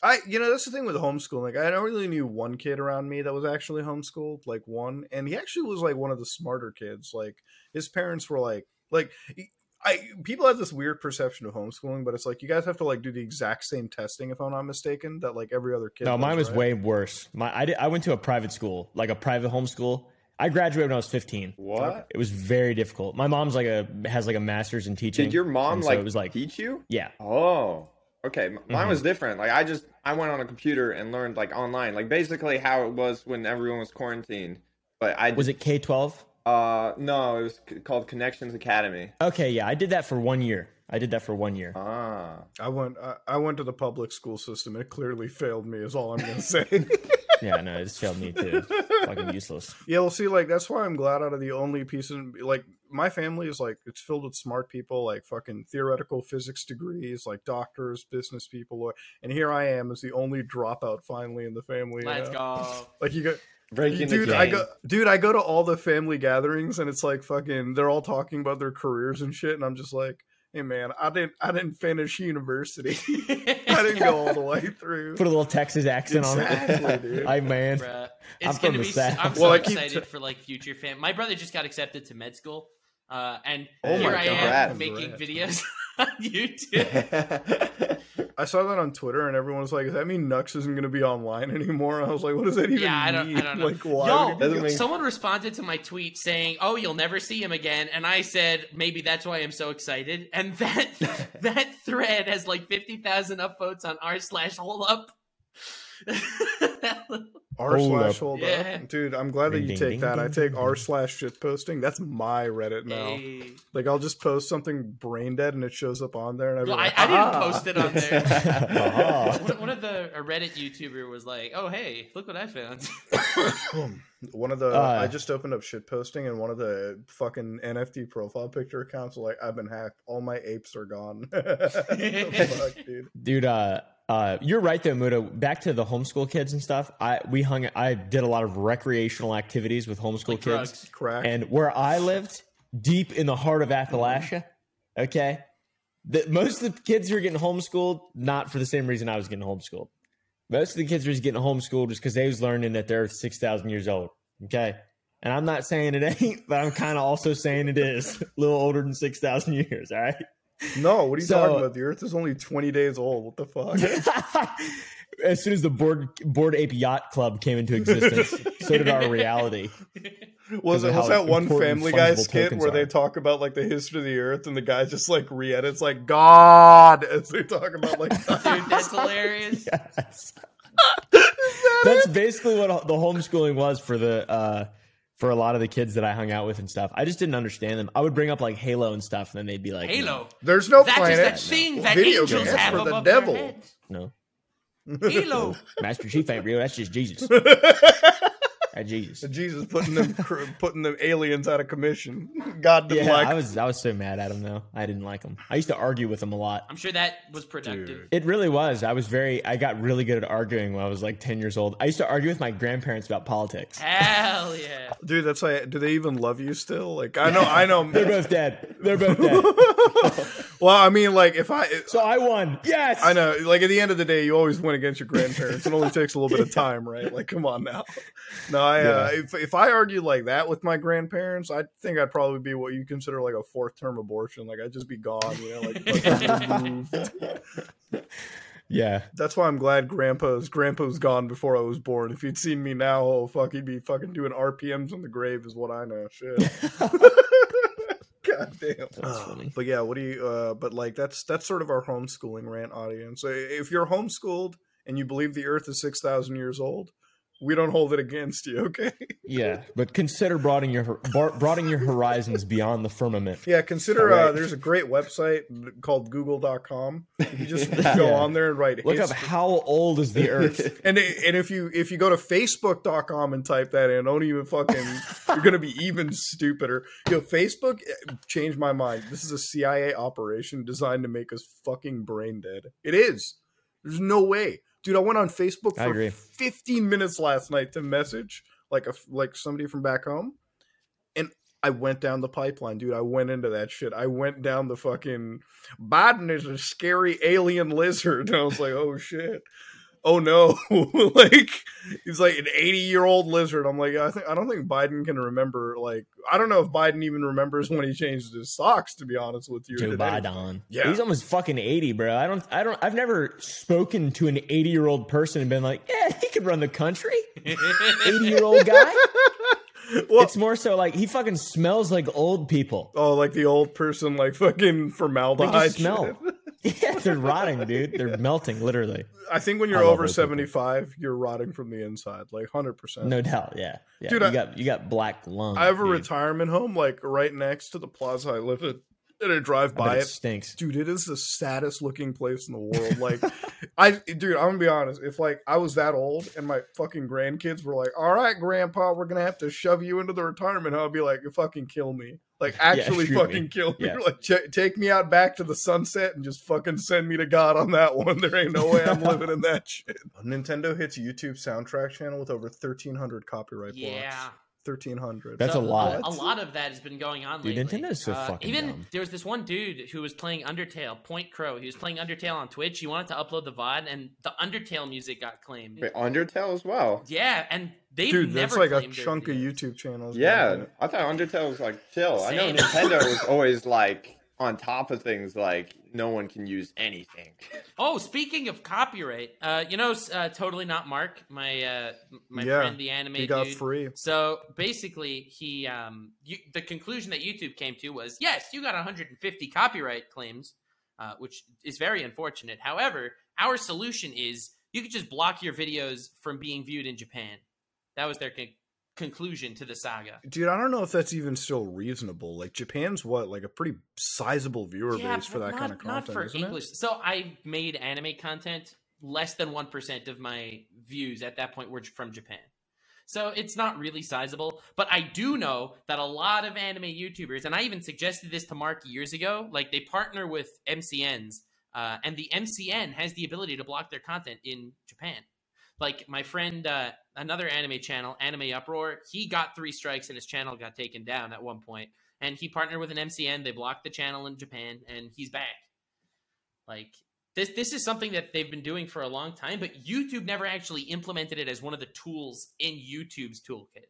I you know that's the thing with homeschooling. Like, I only knew one kid around me that was actually homeschooled, like one, and he actually was like one of the smarter kids. Like his parents were like like. I people have this weird perception of homeschooling, but it's like you guys have to like do the exact same testing, if I'm not mistaken, that like every other kid. No, does, mine was right? way worse. My I, did, I went to a private school, like a private homeschool. I graduated when I was 15. what? It was very difficult. My mom's like a has like a master's in teaching. Did your mom and so like, it was like teach you? yeah. Oh, okay. Mine Mhm. was different. Like I just I went on a computer and learned like online, like basically how it was when everyone was quarantined. But I Was it K 12? Uh, no, it was c- called Connections Academy. Okay, yeah, I did that for one year. I did that for one year. Ah, I went. I, I went to the public school system. It clearly failed me. Is all I'm gonna say. (laughs) Yeah, no, it just failed me too. Fucking useless. yeah, well, see, like that's why I'm glad out of the only piece of like my family is like it's filled with smart people, like fucking theoretical physics degrees, like doctors, business people, and here I am as the only dropout finally in the family. Let's know? go. Like you go, breaking dude. the I go, dude. I go to all the family gatherings, and it's like fucking. They're all talking about their careers and shit, and I'm just like, hey man, I didn't, I didn't finish university. (laughs) I didn't go all the way through. Put a little Texas accent Exactly, on it. dude. (laughs) I man. Bruh. I'm from gonna the be. South. I'm so Well, I keep excited t- for like future fam. My brother just got accepted to med school, uh, and Oh here I am Congrats. making Congrats. videos (laughs) (laughs) on YouTube. (laughs) I saw that on Twitter, and everyone was like, "Does that mean Nux isn't going to be online anymore?" I was like, "What does that even Yeah, I mean?" don't, I don't know. Like, why? Yo, would he Doesn't be- make- someone responded to my tweet saying, "Oh, you'll never see him again," and I said, "Maybe that's why I'm so excited." And (laughs) that that thread has like fifty thousand upvotes on r slash hold up. (laughs) R Hold slash up. hold Yeah. up, dude. I'm glad that you ding, take ding, that. I take R slash shit posting. That's my Reddit now. Hey. Like, I'll just post something brain dead, and it shows up on there, and I'd Well, like, I didn't "Ah." post it on there. (laughs) Ah. one, one of the a Reddit YouTuber was like, "Oh, hey, look what I found." one of the Uh, I just opened up shit posting, and one of the fucking NFT profile picture accounts was like, "I've been hacked. All my apes are gone." (laughs) Fuck, dude. Dude, uh, uh, you're right though, Muda. Back to the homeschool kids and stuff. I we hung. I did a lot of recreational activities with homeschool Like kids, drugs. Crack. and where I lived, deep in the heart of Appalachia. Okay, the, most of the kids who are getting homeschooled, not for the same reason I was getting homeschooled. Most of the kids were just getting homeschooled just because they was learning that they're six thousand years old. Okay, and I'm not saying it ain't, (laughs) but I'm kind of also saying it is (laughs) a little older than six thousand years. All right. No, what are you So- talking about? The Earth is only 20 days old. What the fuck? (laughs) as soon as the board Bored Ape Yacht Club came into existence, (laughs) so did our reality. Was it was that one Family Guy fungible skit tokens where they talk about like the history of the Earth and the guy just like re-edits like God as they talk about like (laughs) Dude, that's hilarious. Yes. That's basically what the homeschooling was for the uh, for a lot of the kids that I hung out with and stuff. I just didn't understand them. I would bring up like Halo and stuff, and then they'd be like, Halo. There's no That is planet. that thing that Video angels games have for the devil. their heads. "No, Halo. Master Chief ain't real. That's just Jesus. (laughs) That's Jesus." Jesus putting them (laughs) putting them aliens out of commission. (laughs) God didn't Yeah, like. I was I was so mad at him though. I didn't like him. I used to argue with him a lot. I'm sure that was productive. It really was. I was very. I got really good at arguing when I was like ten years old. I used to argue with my grandparents about politics. Hell yeah. Dude, that's like. Do they even love you still? Like, I know, I know. (laughs) They're both dead. They're both dead. Well, I mean, like if I, So I won. Yes. I know, like at the end of the day, you always win against your grandparents. It only takes a little bit of time, right? Like, come on now. No, I uh, if if I argued like that with my grandparents, I think I'd probably be what you consider like a fourth term abortion. Like I'd just be gone, you know, like. (laughs) (laughs) Yeah. That's why I'm glad Grandpa's Grandpa's gone before I was born. If he'd seen me now, oh fuck, he'd be fucking doing RPMs in the grave, is what I know. Shit. (laughs) God damn. That's funny. But yeah, what do you? Uh, but like that's that's sort of our homeschooling rant audience. If you're homeschooled and you believe the Earth is six thousand years old, we don't hold it against you. Okay. (laughs) Yeah, but consider broadening your broadening your horizons beyond the firmament. Yeah, consider uh, there's a great website called Google.com. You just (laughs) Yeah. go Yeah. on there and write Look up how old is the Earth. (laughs) And and if you if you go to facebook.com and type that in, don't even fucking you're gonna be even stupider. Yo, Facebook eh, changed my mind. This is a CIA operation designed to make us fucking brain dead. It is. There's no way. Dude, I went on Facebook I for agree. 15 minutes last night to message like a like somebody from back home. And I went down the pipeline, dude. I went into that shit. I went down the fucking Biden is a scary alien lizard. And (laughs) I was like, oh shit. Oh no. (laughs) like he's like an 80 year old lizard. I'm like, I think I don't think Biden can remember like I don't know if Biden even remembers when he changed his socks, to be honest with you. Joe Biden. Yeah. he's almost fucking eighty, bro. I don't, I don't, I've never spoken to an eighty-year-old person and been like, yeah, he could run the country. (laughs) Eighty-year-old guy. (laughs) Well, It's more so like he fucking smells like old people. oh, like the old person, like fucking They formaldehyde. just smell. Yeah, (laughs) they're rotting, dude. They're (laughs) melting, literally. I think when you're over 75, you're rotting from the inside, like 100%. No doubt. Yeah, yeah. Dude, you I- got you got black lungs. I have a dude. retirement home like right next to the plaza I live at, and I drive by bet it. it stinks. Dude, it is the saddest looking place in the world. Like, (laughs) I, dude, I'm gonna be honest. If like I was that old and my fucking grandkids were like, "All right, Grandpa, we're gonna have to shove you into the retirement," home," I'd be like, you "Fucking kill me!" Like, (laughs) actually, shoot fucking me. kill me. Yeah. (laughs) Like, ch- take me out back to the sunset and just fucking send me to God on that one. There ain't no way I'm living in that shit. Nintendo hits YouTube soundtrack channel with over 1,300 copyright blocks. Yeah. 1,300. That's a lot. A lot of that has been going on Dude, lately. Nintendo's so Uh, fucking Even dumb. there was this one dude who was playing Undertale, PointCrow. He was playing Undertale on Twitch. He wanted to upload the VOD, and the Undertale music got claimed. Wait, Undertale as well. Yeah, and they've Dude, never that's like a chunk of. YouTube channels. Yeah, man. I thought Undertale was like chill. I know Nintendo was (laughs) always like on top of things, like no one can use anything. (laughs) Oh, speaking of copyright, uh, you know, uh, totally not Mark, my uh, my Yeah, friend, the anime He got dude. free. So basically, he um, you, the conclusion that YouTube came to was yes, you got 150 copyright claims, uh, which is very unfortunate. However, our solution is you could just block your videos from being viewed in Japan. That was their con- conclusion to the saga. Dude, I don't know if that's even still reasonable. Like Japan's what, like a pretty sizable viewer Yeah, base for that not, kind of content, not for isn't English. So I made anime content. Less than one percent of my views at that point were from Japan. So it's not really sizable, but I do know that a lot of anime YouTubers, and I even suggested this to Mark years ago, like they partner with MCNs, uh, and the MCN has the ability to block their content in Japan. Like my friend, uh, another anime channel, Anime Uproar, he got three strikes and his channel got taken down at one point, and he partnered with an MCN. They blocked the channel in Japan, and he's back. Like this, this is something that they've been doing for a long time, but YouTube never actually implemented it as one of the tools in YouTube's toolkit.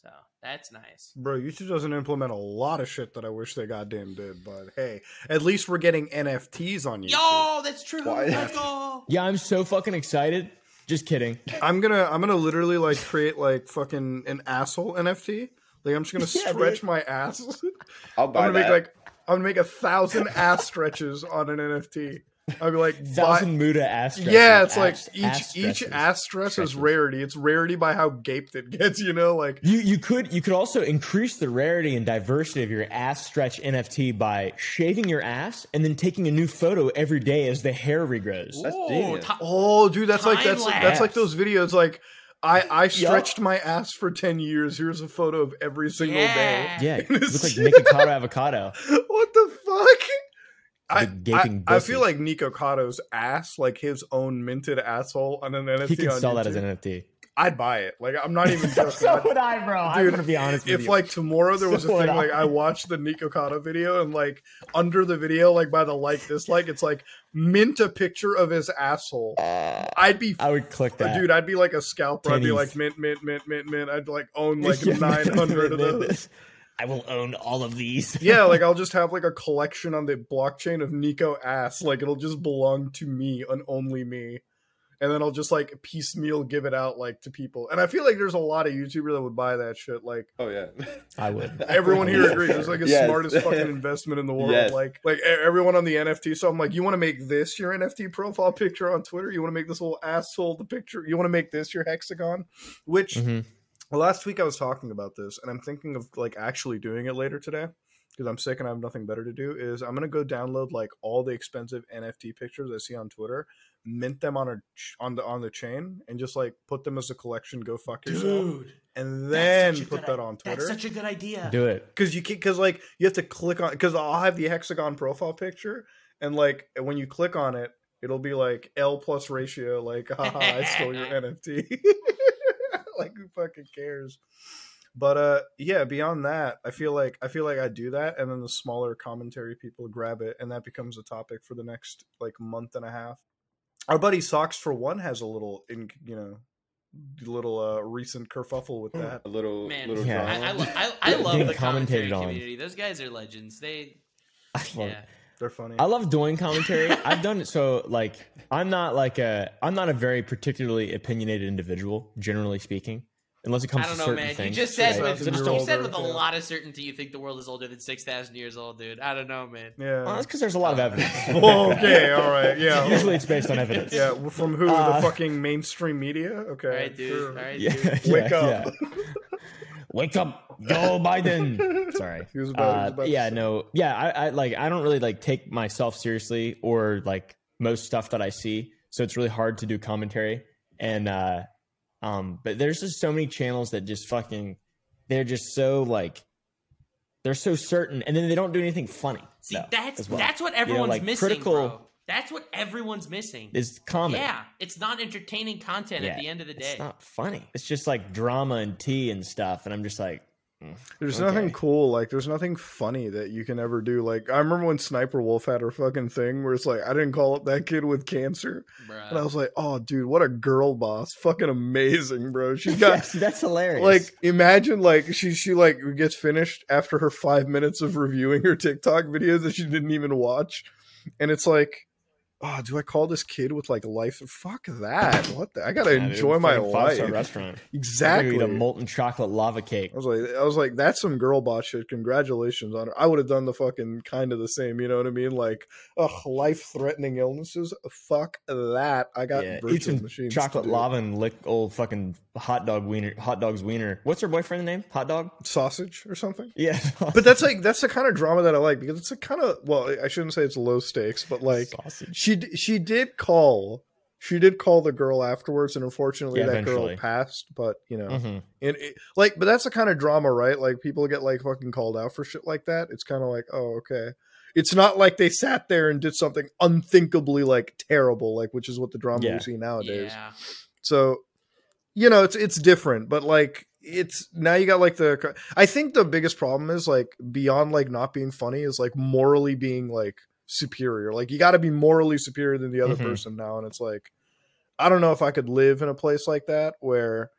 So that's nice. Bro, YouTube doesn't implement a lot of shit that I wish they goddamn did, but hey, at least we're getting NFTs on YouTube. Yo, that's true. Why- Let's go. Yeah, I'm so fucking excited. Just kidding. (laughs) I'm gonna I'm gonna literally like create like fucking an asshole NFT. Like I'm just gonna (laughs) Yeah, stretch dude. my ass. I'll (laughs) buy I'm gonna that. make like I'm gonna make a thousand ass stretches on an NFT. I'll be like (laughs) buy- Thousand Muda ass. Yeah, it's like Ass- each ass each stretches. ass stress Stretches. is rarity. It's rarity by how gaped it gets, you know? Like You you could you could also increase the rarity and diversity of your ass stretch NFT by shaving your ass and then taking a new photo every day as the hair regrows. That's Ooh, genius. Oh, dude, that's like that's lapse. that's like those videos. Like, I I stretched my ass for ten years. Here's a photo of every single Yeah. Yeah, (laughs) it looks like (laughs) Nikocado avocado. What the fuck? I, gaping I, I feel like Nikocado's ass, like his own minted asshole on an NFT. He could on sell that as an NFT. I'd buy it. Like I'm not even (laughs) joking. so I'd- I, bro. I'm Dude, gonna be honest with if you. like tomorrow there (laughs) was a So would thing like I. I watched the Nikocado video and like under the video like by the like dislike it's like mint a picture of his asshole. Uh, I'd be I would click that, dude. I'd be like a scalper. I'd be like mint mint mint mint mint. I'd like own like (laughs) Yeah, nine hundred of those. I will own all of these. Yeah, (laughs) like I'll just have like a collection on the blockchain of Nico ass. Like it'll just belong to me and only me. And then I'll just like piecemeal give it out like to people. And I feel like there's a lot of YouTubers that would buy that shit. Like Oh yeah. I would. (laughs) everyone here agrees. It's like the Yes. smartest (laughs) fucking investment in the world. Yes. Like like everyone on the NFT. So I'm like, you want to make this your NFT profile picture on Twitter? You want to make this little asshole the picture? You want to make this your hexagon? Which Mhm. Well, last week I was talking about this, and I'm thinking of like actually doing it later today because I'm sick and I have nothing better to do. Is I'm gonna go download like all the expensive NFT pictures I see on Twitter, mint them on a on the on the chain, and just like put them as a collection. Go fuck yourself, Dude, and then put that i- on Twitter. That's such a good idea. Do it. Because you can, because like you have to click on because I'll have the hexagon profile picture, and like when you click on it, it'll be like L plus ratio, like (laughs) haha, I stole your (laughs) NFT. (laughs) (laughs) like who fucking cares? But uh, yeah. Beyond that, I feel like I feel like I do that, and then the smaller commentary people grab it, and that becomes a topic for the next like month and a half. Our buddy SocksFor1 has a little, in you know, little uh recent kerfuffle with that. A little Man, little Yeah. I, I, I, I love the commentary on. community. Those guys are legends. They, I love, yeah. They're funny. I love doing commentary. I've done it so like I'm not like a I'm not a very particularly opinionated individual, generally speaking, unless it comes I don't to know, certain man. things. You just said Six with, thousand you year said older, with a lot of certainty you think the world is older than six thousand years old, dude. I don't know, man. yeah. Well, that's because there's a lot of evidence. Well, (laughs) okay, all right, yeah. (laughs) Usually it's based on evidence. Yeah, well, from who? Uh, the fucking mainstream media? Okay. All right, dude. sure. All right, (laughs) Yeah, dude. yeah, Wake up. Yeah. Wake up, Joe Biden. (laughs) Sorry. He was about- he was Uh, about yeah, no, yeah. I, I like. I don't really like take myself seriously or like most stuff that I see. So it's really hard to do commentary. And uh, um, but there's just so many channels that just fucking. They're just so like. They're so certain, and then they don't do anything funny. See, though, that's well. that's what everyone's like, missing, critical- bro. That's what everyone's missing. Is comedy. Yeah, it's not entertaining content at the end of the day. It's not funny. It's just like drama and tea and stuff, and I'm just like, mm, There's Okay. nothing cool, like there's nothing funny that you can ever do. Like I remember when Sniper Wolf had her fucking thing where it's like I didn't call up that kid with cancer, Bruh. and I was like, oh dude, what a girl boss, fucking amazing, bro. She's got (laughs) yes, that's hilarious. like imagine like she she like gets finished after her five minutes of reviewing her TikTok videos that she didn't even watch, and it's like, oh, do I call this kid with like life? Fuck that! What the? I gotta Yeah, dude, enjoy my fucking life. restaurant. (laughs) Exactly. Eat a molten chocolate lava cake. I was like, I was like, that's some girl boss shit. Congratulations on her. I would have done the fucking kind of the same. You know what I mean? Like, ugh, life threatening illnesses. Fuck that. I got Yeah, eat some machines. chocolate to do it. lava and lick old fucking hot dog wiener. Hot dog's wiener. What's her boyfriend's name? Hot dog. sausage or something. Yeah, (laughs) But that's like that's the kind of drama that I like because it's a kind of well, I shouldn't say it's low stakes, but like sausage. She she did call. She did call the girl afterwards, and unfortunately, Yeah, that eventually. girl passed. But you know, Mhm. and it, like, but that's the kind of drama, right? Like people get like fucking called out for shit like that. It's kind of like, oh, okay. It's not like they sat there and did something unthinkably like terrible, like which is what the drama Yeah. we see nowadays. yeah. So, you know, it's it's different, but like it's now you got like the. I think the biggest problem is like beyond like not being funny is like morally being like superior. Like you got to be morally superior than the other Mhm. person now, and it's like I don't know if I could live in a place like that where.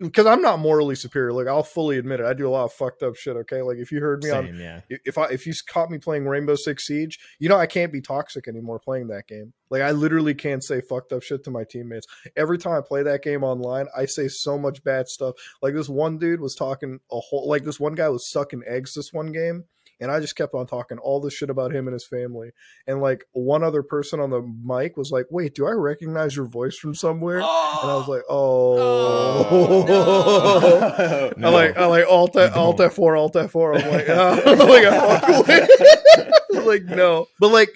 Because I'm not morally superior, like I'll fully admit it. I do a lot of fucked up shit. Okay, like if you heard me on yeah. if I if you caught me playing Rainbow Six Siege, you know I can't be toxic anymore playing that game. Like I literally can't say fucked up shit to my teammates. Every time I play that game online, I say so much bad stuff. Like this one dude was talking a whole like this one guy was sucking eggs this one game, and I just kept on talking all this shit about him and his family. And like one other person on the mic was like, "Wait, do I recognize your voice from somewhere?" Oh, And I was like, "Oh." Oh, (laughs) I (laughs) (laughs) like I like alt don't. alt F4 alt F4. I'm like, uh, like I like no, but like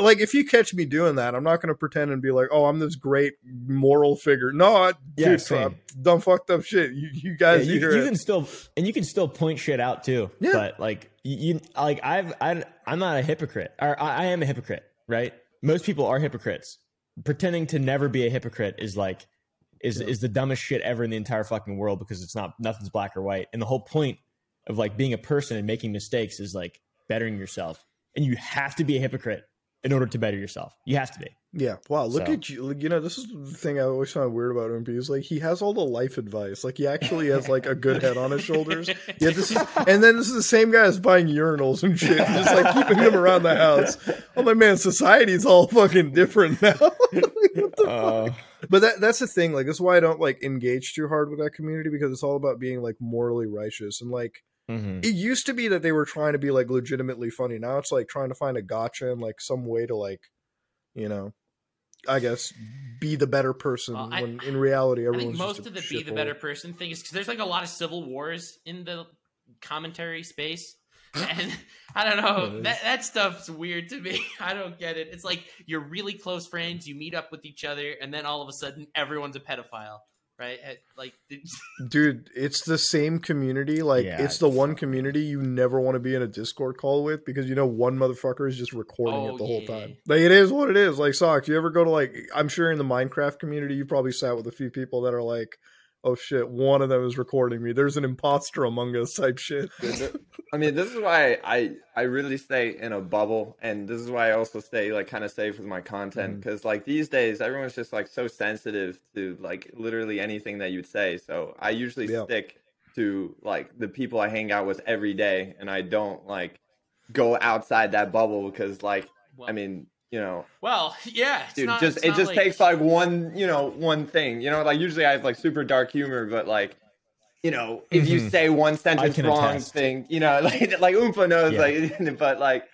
like if you catch me doing that, I'm not gonna pretend and be like, oh, I'm this great moral figure. No, I, Yeah, dude. I've done fucked up shit. You you Yeah, guys you, you can still and you can still point shit out too. Yeah. But like you, you like I've I I'm not a hypocrite. Or I, I am a hypocrite, right? Most people are hypocrites. Pretending to never be a hypocrite is like is Yeah. is the dumbest shit ever in the entire fucking world because it's not nothing's black or white. And the whole point of like being a person and making mistakes is like bettering yourself. And you have to be a hypocrite in order to better yourself. You have to be. Yeah. Wow. Look So- at you. like, You know, this is the thing I always found weird about Oompi is like he has all the life advice. Like he actually has like a good head on his shoulders. Yeah. This is, (laughs) and then this is the same guy as buying urinals and shit, and just like keeping them around the house. Oh my man, society's all fucking different now. (laughs) What the Uh, but that that's the thing like that's why i don't like engage too hard with that community because it's all about being like morally righteous and like mhm. it used to be that they were trying to be like legitimately funny now it's like trying to find a gotcha and like some way to like you know i guess be the better person Well, I- (sighs) in reality I everyone's think most just of the be the better person thing is because there's like a lot of civil wars in the commentary space. (gasps) And (laughs) I don't know that that stuff's weird to me. (laughs) I don't get it. It's like you're really close friends, you meet up with each other, and then all of a sudden everyone's a pedophile, right? Like, (laughs) dude it's the same community like Yeah, it's the it's one fucking- community you never want to be in a discord call with because you know one motherfucker is just recording Oh, it the whole time. like it is what it is. Like Sock, you ever go to like i'm sure in the minecraft community you probably sat with a few people that are like oh shit one of them is recording me there's an imposter among us type shit I mean, this is why I I really stay in a bubble, and this is why I also stay like kind of safe with my content mm-hmm. because like these days everyone's just like so sensitive to like literally anything that you'd say. So I usually Yeah. stick to like the people I hang out with every day, and I don't like go outside that bubble because like well, I mean you know well, yeah, it's dude not, just it's it not just like, takes like one you know one thing you know like usually i have like super dark humor but like you know if you Mhm. say one sentence wrong attest. thing you know (laughs) like like oompa knows Yeah. like (laughs) but like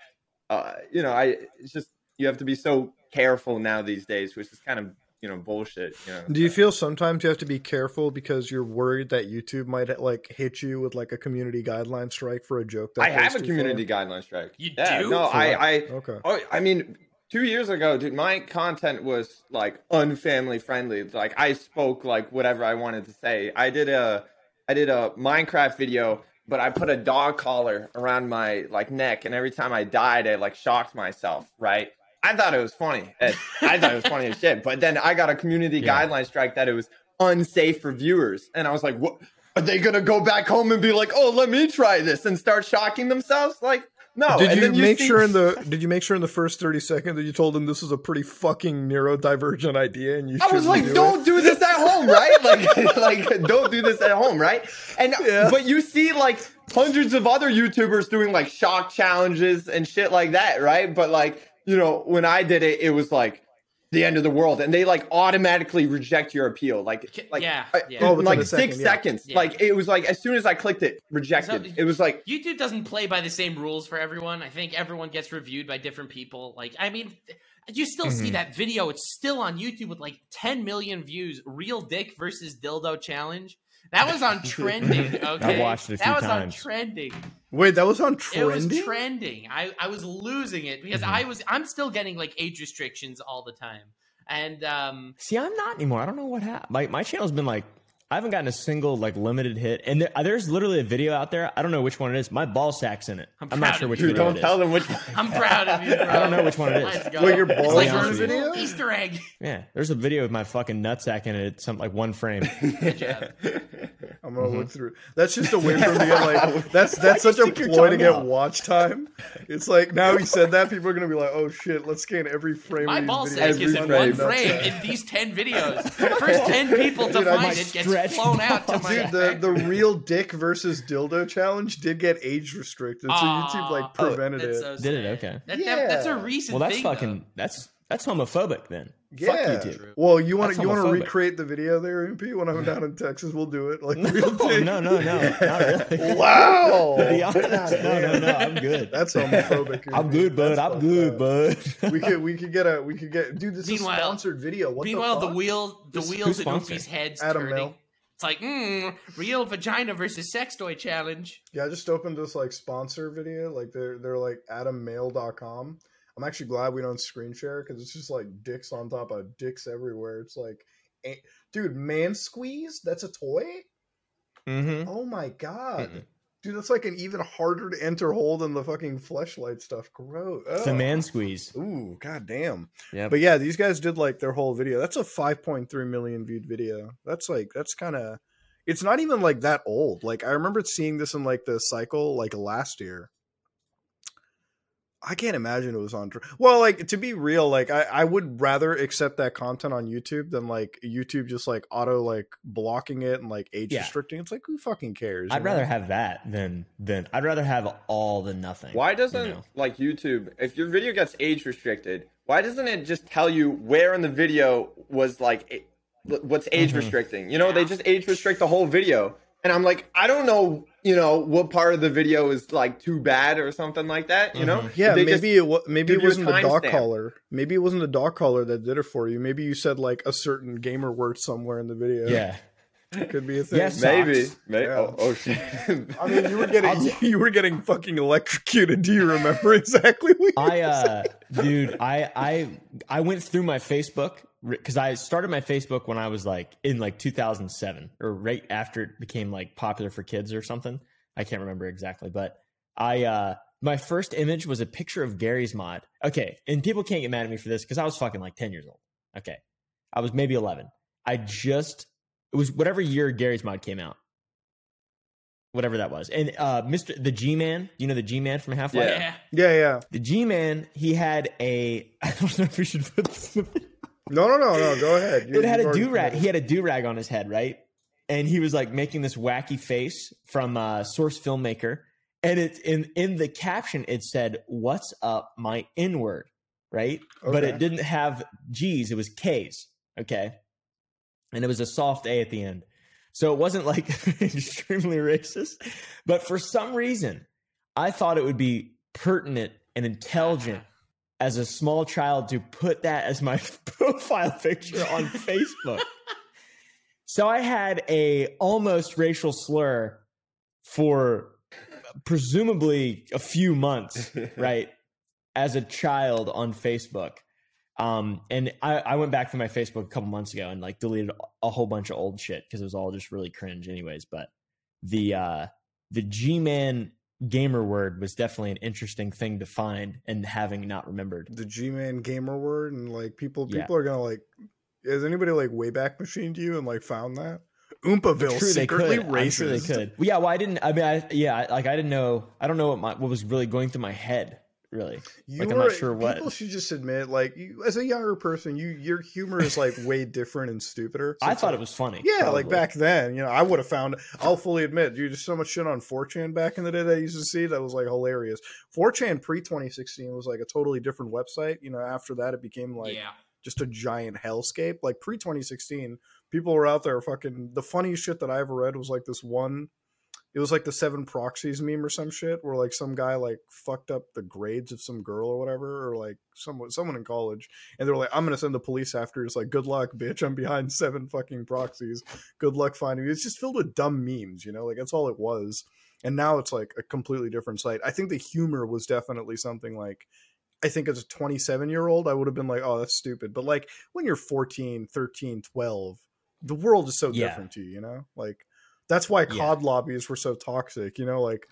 uh you know i it's just you have to be so careful now these days which is kind of you know bullshit you know do you feel sometimes you have to be careful because you're worried that youtube might like hit you with like a community guideline strike for a joke that i have a community far? guideline strike You yeah do? no For i i okay Oh, I mean, two years ago, dude, my content was like unfamily friendly. Like I spoke like whatever I wanted to say. I did a, I did a Minecraft video, but I put a dog collar around my like neck, and every time I died, I like shocked myself. Right? I thought it was funny. I thought it was funny as (laughs) shit. But then I got a community Yeah. guideline strike that it was unsafe for viewers, and I was like, what? Are they gonna go back home and be like, "Oh, let me try this," and start shocking themselves? Like, no. did And you make see- sure in the did you make sure in the first 30 seconds that you told them this is a pretty fucking neurodivergent idea and you I was like, do don't it? do this at home, right? Like, (laughs) like, don't do this at home, right? And Yeah. but you see like hundreds of other YouTubers doing like shock challenges and shit like that, right? But like, you know, when I did it, it was like the end of the world, and they like automatically reject your appeal, like, like, yeah, uh, yeah. in, Oh, like a six second, yeah. seconds. Yeah. Like it was like as soon as I clicked it, rejected. So- it was like YouTube doesn't play by the same rules for everyone. I think everyone gets reviewed by different people. Like, I mean, you still see Mhm. that video. It's still on YouTube with like 10 million views. Real dick versus dildo challenge. That was on (laughs) trending. Okay, watched it a that few was times. on trending. Wait, that was on trending. It was trending. I I was losing it because Mhm. I was I'm still getting like age restrictions all the time. And um, See, I'm not anymore. I don't know what happened. My my channel's been like I haven't gotten a single like limited hit, and there, there's literally a video out there. I don't know which one it is. My ball sack's in it. I'm I'm, proud not sure which you. dude, video don't it is. tell them which. (laughs) I'm proud of you. Bro. I don't know which one it is. Let's go. Wait, your It's balls like are a in the video? Easter egg. Yeah, there's a video of my fucking nutsack in it. It's something like one frame. (laughs) Good job. (laughs) I'm gonna Mm-hmm. look through. That's just a way for me. to get (laughs) like. That's (laughs) that's such a stick ploy to get out? watch time. It's like now he said that people are gonna be like, oh shit, let's scan every frame. My of ball sack Every is in one frame. nuts in (laughs) these 10 videos. The first 10 people to Dude, find it gets stretch flown out to my Dude, the, the real dick versus dildo challenge did get age restricted, so YouTube like Aw. prevented That's it. so Did it? Okay. That, that- that's a Yeah. recent Well, that's thing, fucking though. that's that's homophobic then. Yeah. Fuck YouTube. Well, you want to you want to recreate the video there, MP? When I'm down in Texas, we'll do it. Like (laughs) real No, no, no, no, really. (laughs) Wow. Honest, no, no, no, I'm good. That's homophobic. I'm good, bud. That's I'm good, up. bud. We could we could get a we could get dude. This is a Meanwhile- sponsored video. What Meanwhile, the, the, fuck? wheel, the Who's- wheels who's in sponsored? Oofy's head's Adam turning. Mill. It's like, mm, real vagina versus sex toy challenge. Yeah, I just opened this like sponsor video. Like they're they're like adammail.com. I'm actually glad we don't screen share because it's just like dicks on top of dicks everywhere. It's like, eh, dude, man squeeze. That's a toy. mm-hmm. Oh my god. Mm-mm. Dude, that's like an even harder to enter hole than the fucking fleshlight stuff. Gross. It's a man squeeze. Ooh, god damn. Yeah. But yeah, these guys did like their whole video. That's a 5.3 million viewed video. That's like that's kind of it's not even like that old. Like I remember seeing this in like the cycle like last year. I can't imagine it was on. Well, like to be real, like I, I would rather accept that content on YouTube than like YouTube just like auto like blocking it and like age Yeah. restricting. It's like who fucking cares? I'd you know? rather have that than than I'd rather have all than nothing. Why doesn't you know? like YouTube, if your video gets age restricted, why doesn't it just tell you where in the video was like a- what's age Mhm. restricting? You know, they just age restrict the whole video, and I'm like, I don't know, you know, what part of the video is like too bad or something like that. You know, Mhm. Yeah, They maybe it wa- maybe it wasn't the dog timestamp. collar. Maybe it wasn't the dog collar that did it for you. Maybe you said like a certain gamer word somewhere in the video. Yeah. it (laughs) could be a thing. Yes. maybe, Socks. maybe. Yeah. Oh, oh shit. I mean, you were (laughs) I'll getting you were getting fucking electrocuted. Do you remember (laughs) exactly what? You I uh dude, I I I went through my Facebook because I started my Facebook when I was like in like 2007 or right after it became like popular for kids or something. I can't remember exactly, but I uh my first image was a picture of Garry's Mod. Okay, and people can't get mad at me for this because I was fucking like 10 years old. Okay, I was maybe 11. I just it was whatever year Garry's Mod came out. Whatever that was. And uh Mr. the G Man, you know the G Man from Half Life? Yeah. Yeah. yeah, yeah. The G Man, he had a. (laughs) I don't know if we should put this. No, no, no, no. Go ahead. You- It had a do rag. He had a do rag on his head, right? And he was like making this wacky face from uh, Source Filmmaker, and it in in the caption it said, "What's up, my N word?" Right, but it didn't have G's; it was K's. Okay, and it was a soft A at the end, so it wasn't like (laughs) extremely racist. But for some reason, I thought it would be pertinent and intelligent as a small child to put that as my (laughs) profile picture on Facebook. (laughs) So I had a almost racial slur for presumably a few months, (laughs) right? As a child on Facebook. Um, and I, I went back to my Facebook a couple months ago and like deleted a whole bunch of old shit because it was all just really cringe anyways. But the uh the G Man gamer word was definitely an interesting thing to find and having not remembered. the G-man gamer word, and like people, Yeah. people are gonna like. Has anybody like Wayback Machined you and like found that? Oompaville True, they secretly. I'm racist. sure they could. Well, yeah, well, I didn't. I mean, I, yeah, I- like I didn't know. I don't know what my what was really going through my head. Really, You Like, were, I'm not sure what- People should just admit, like, you, as a younger person, you your humor is like way different and stupider. So I thought like- it was funny. Yeah, probably. like back then, you know, I would have found. I'll fully admit, dude, there's so much shit on 4chan back in the day that I used to see that was like hilarious. 4chan pre 2016 was like a totally different website. You know, after that, it became like yeah. just a giant hellscape. Like pre 2016, people were out there fucking. The funniest shit that I ever read was like this one. It was like the seven proxies meme or some shit, where like some guy like fucked up the grades of some girl or whatever, or like someone someone in college, and they're like, "I'm gonna send the police after." you." It's like, "Good luck, bitch! I'm behind seven fucking proxies. Good luck finding me." It's just filled with dumb memes, you know, like that's all it was. And now it's like a completely different site. I think the humor was definitely something like I think as a 27 year old, I would have been like, oh, that's stupid. But like when you're 14, 13, 12, the world is so Yeah. different to you, you know? Like that's why Yeah. COD lobbies were so toxic, you know? Like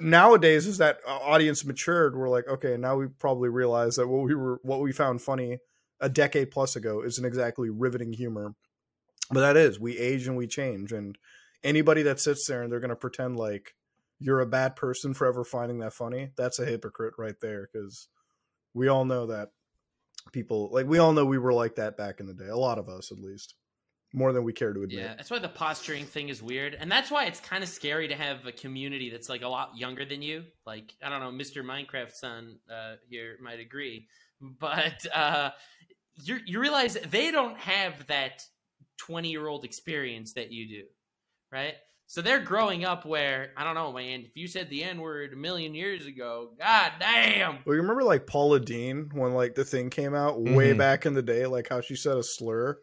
nowadays, as that uh, audience matured, we're like, okay, now we probably realize that what we were, what we found funny a decade plus ago isn't exactly riveting humor. But that is, we age and we change. And anybody that sits there and they're going to pretend like you're a bad person for ever finding that funny, that's a hypocrite right there. Because we all know that people like we all know we were like that back in the day a lot of us at least more than we care to admit Yeah, that's why the posturing thing is weird, and that's why it's kind of scary to have a community that's like a lot younger than you. Like I don't know, Mister Minecraft son uh, here might agree, but (laughs) uh, you you realize they don't have that twenty year old experience that you do, right? So they're growing up where I don't know, man. If you said the N word a million years ago, god damn. well you remember like Paula Deen when like the thing came out way Mhm. back in the day like how she said a slur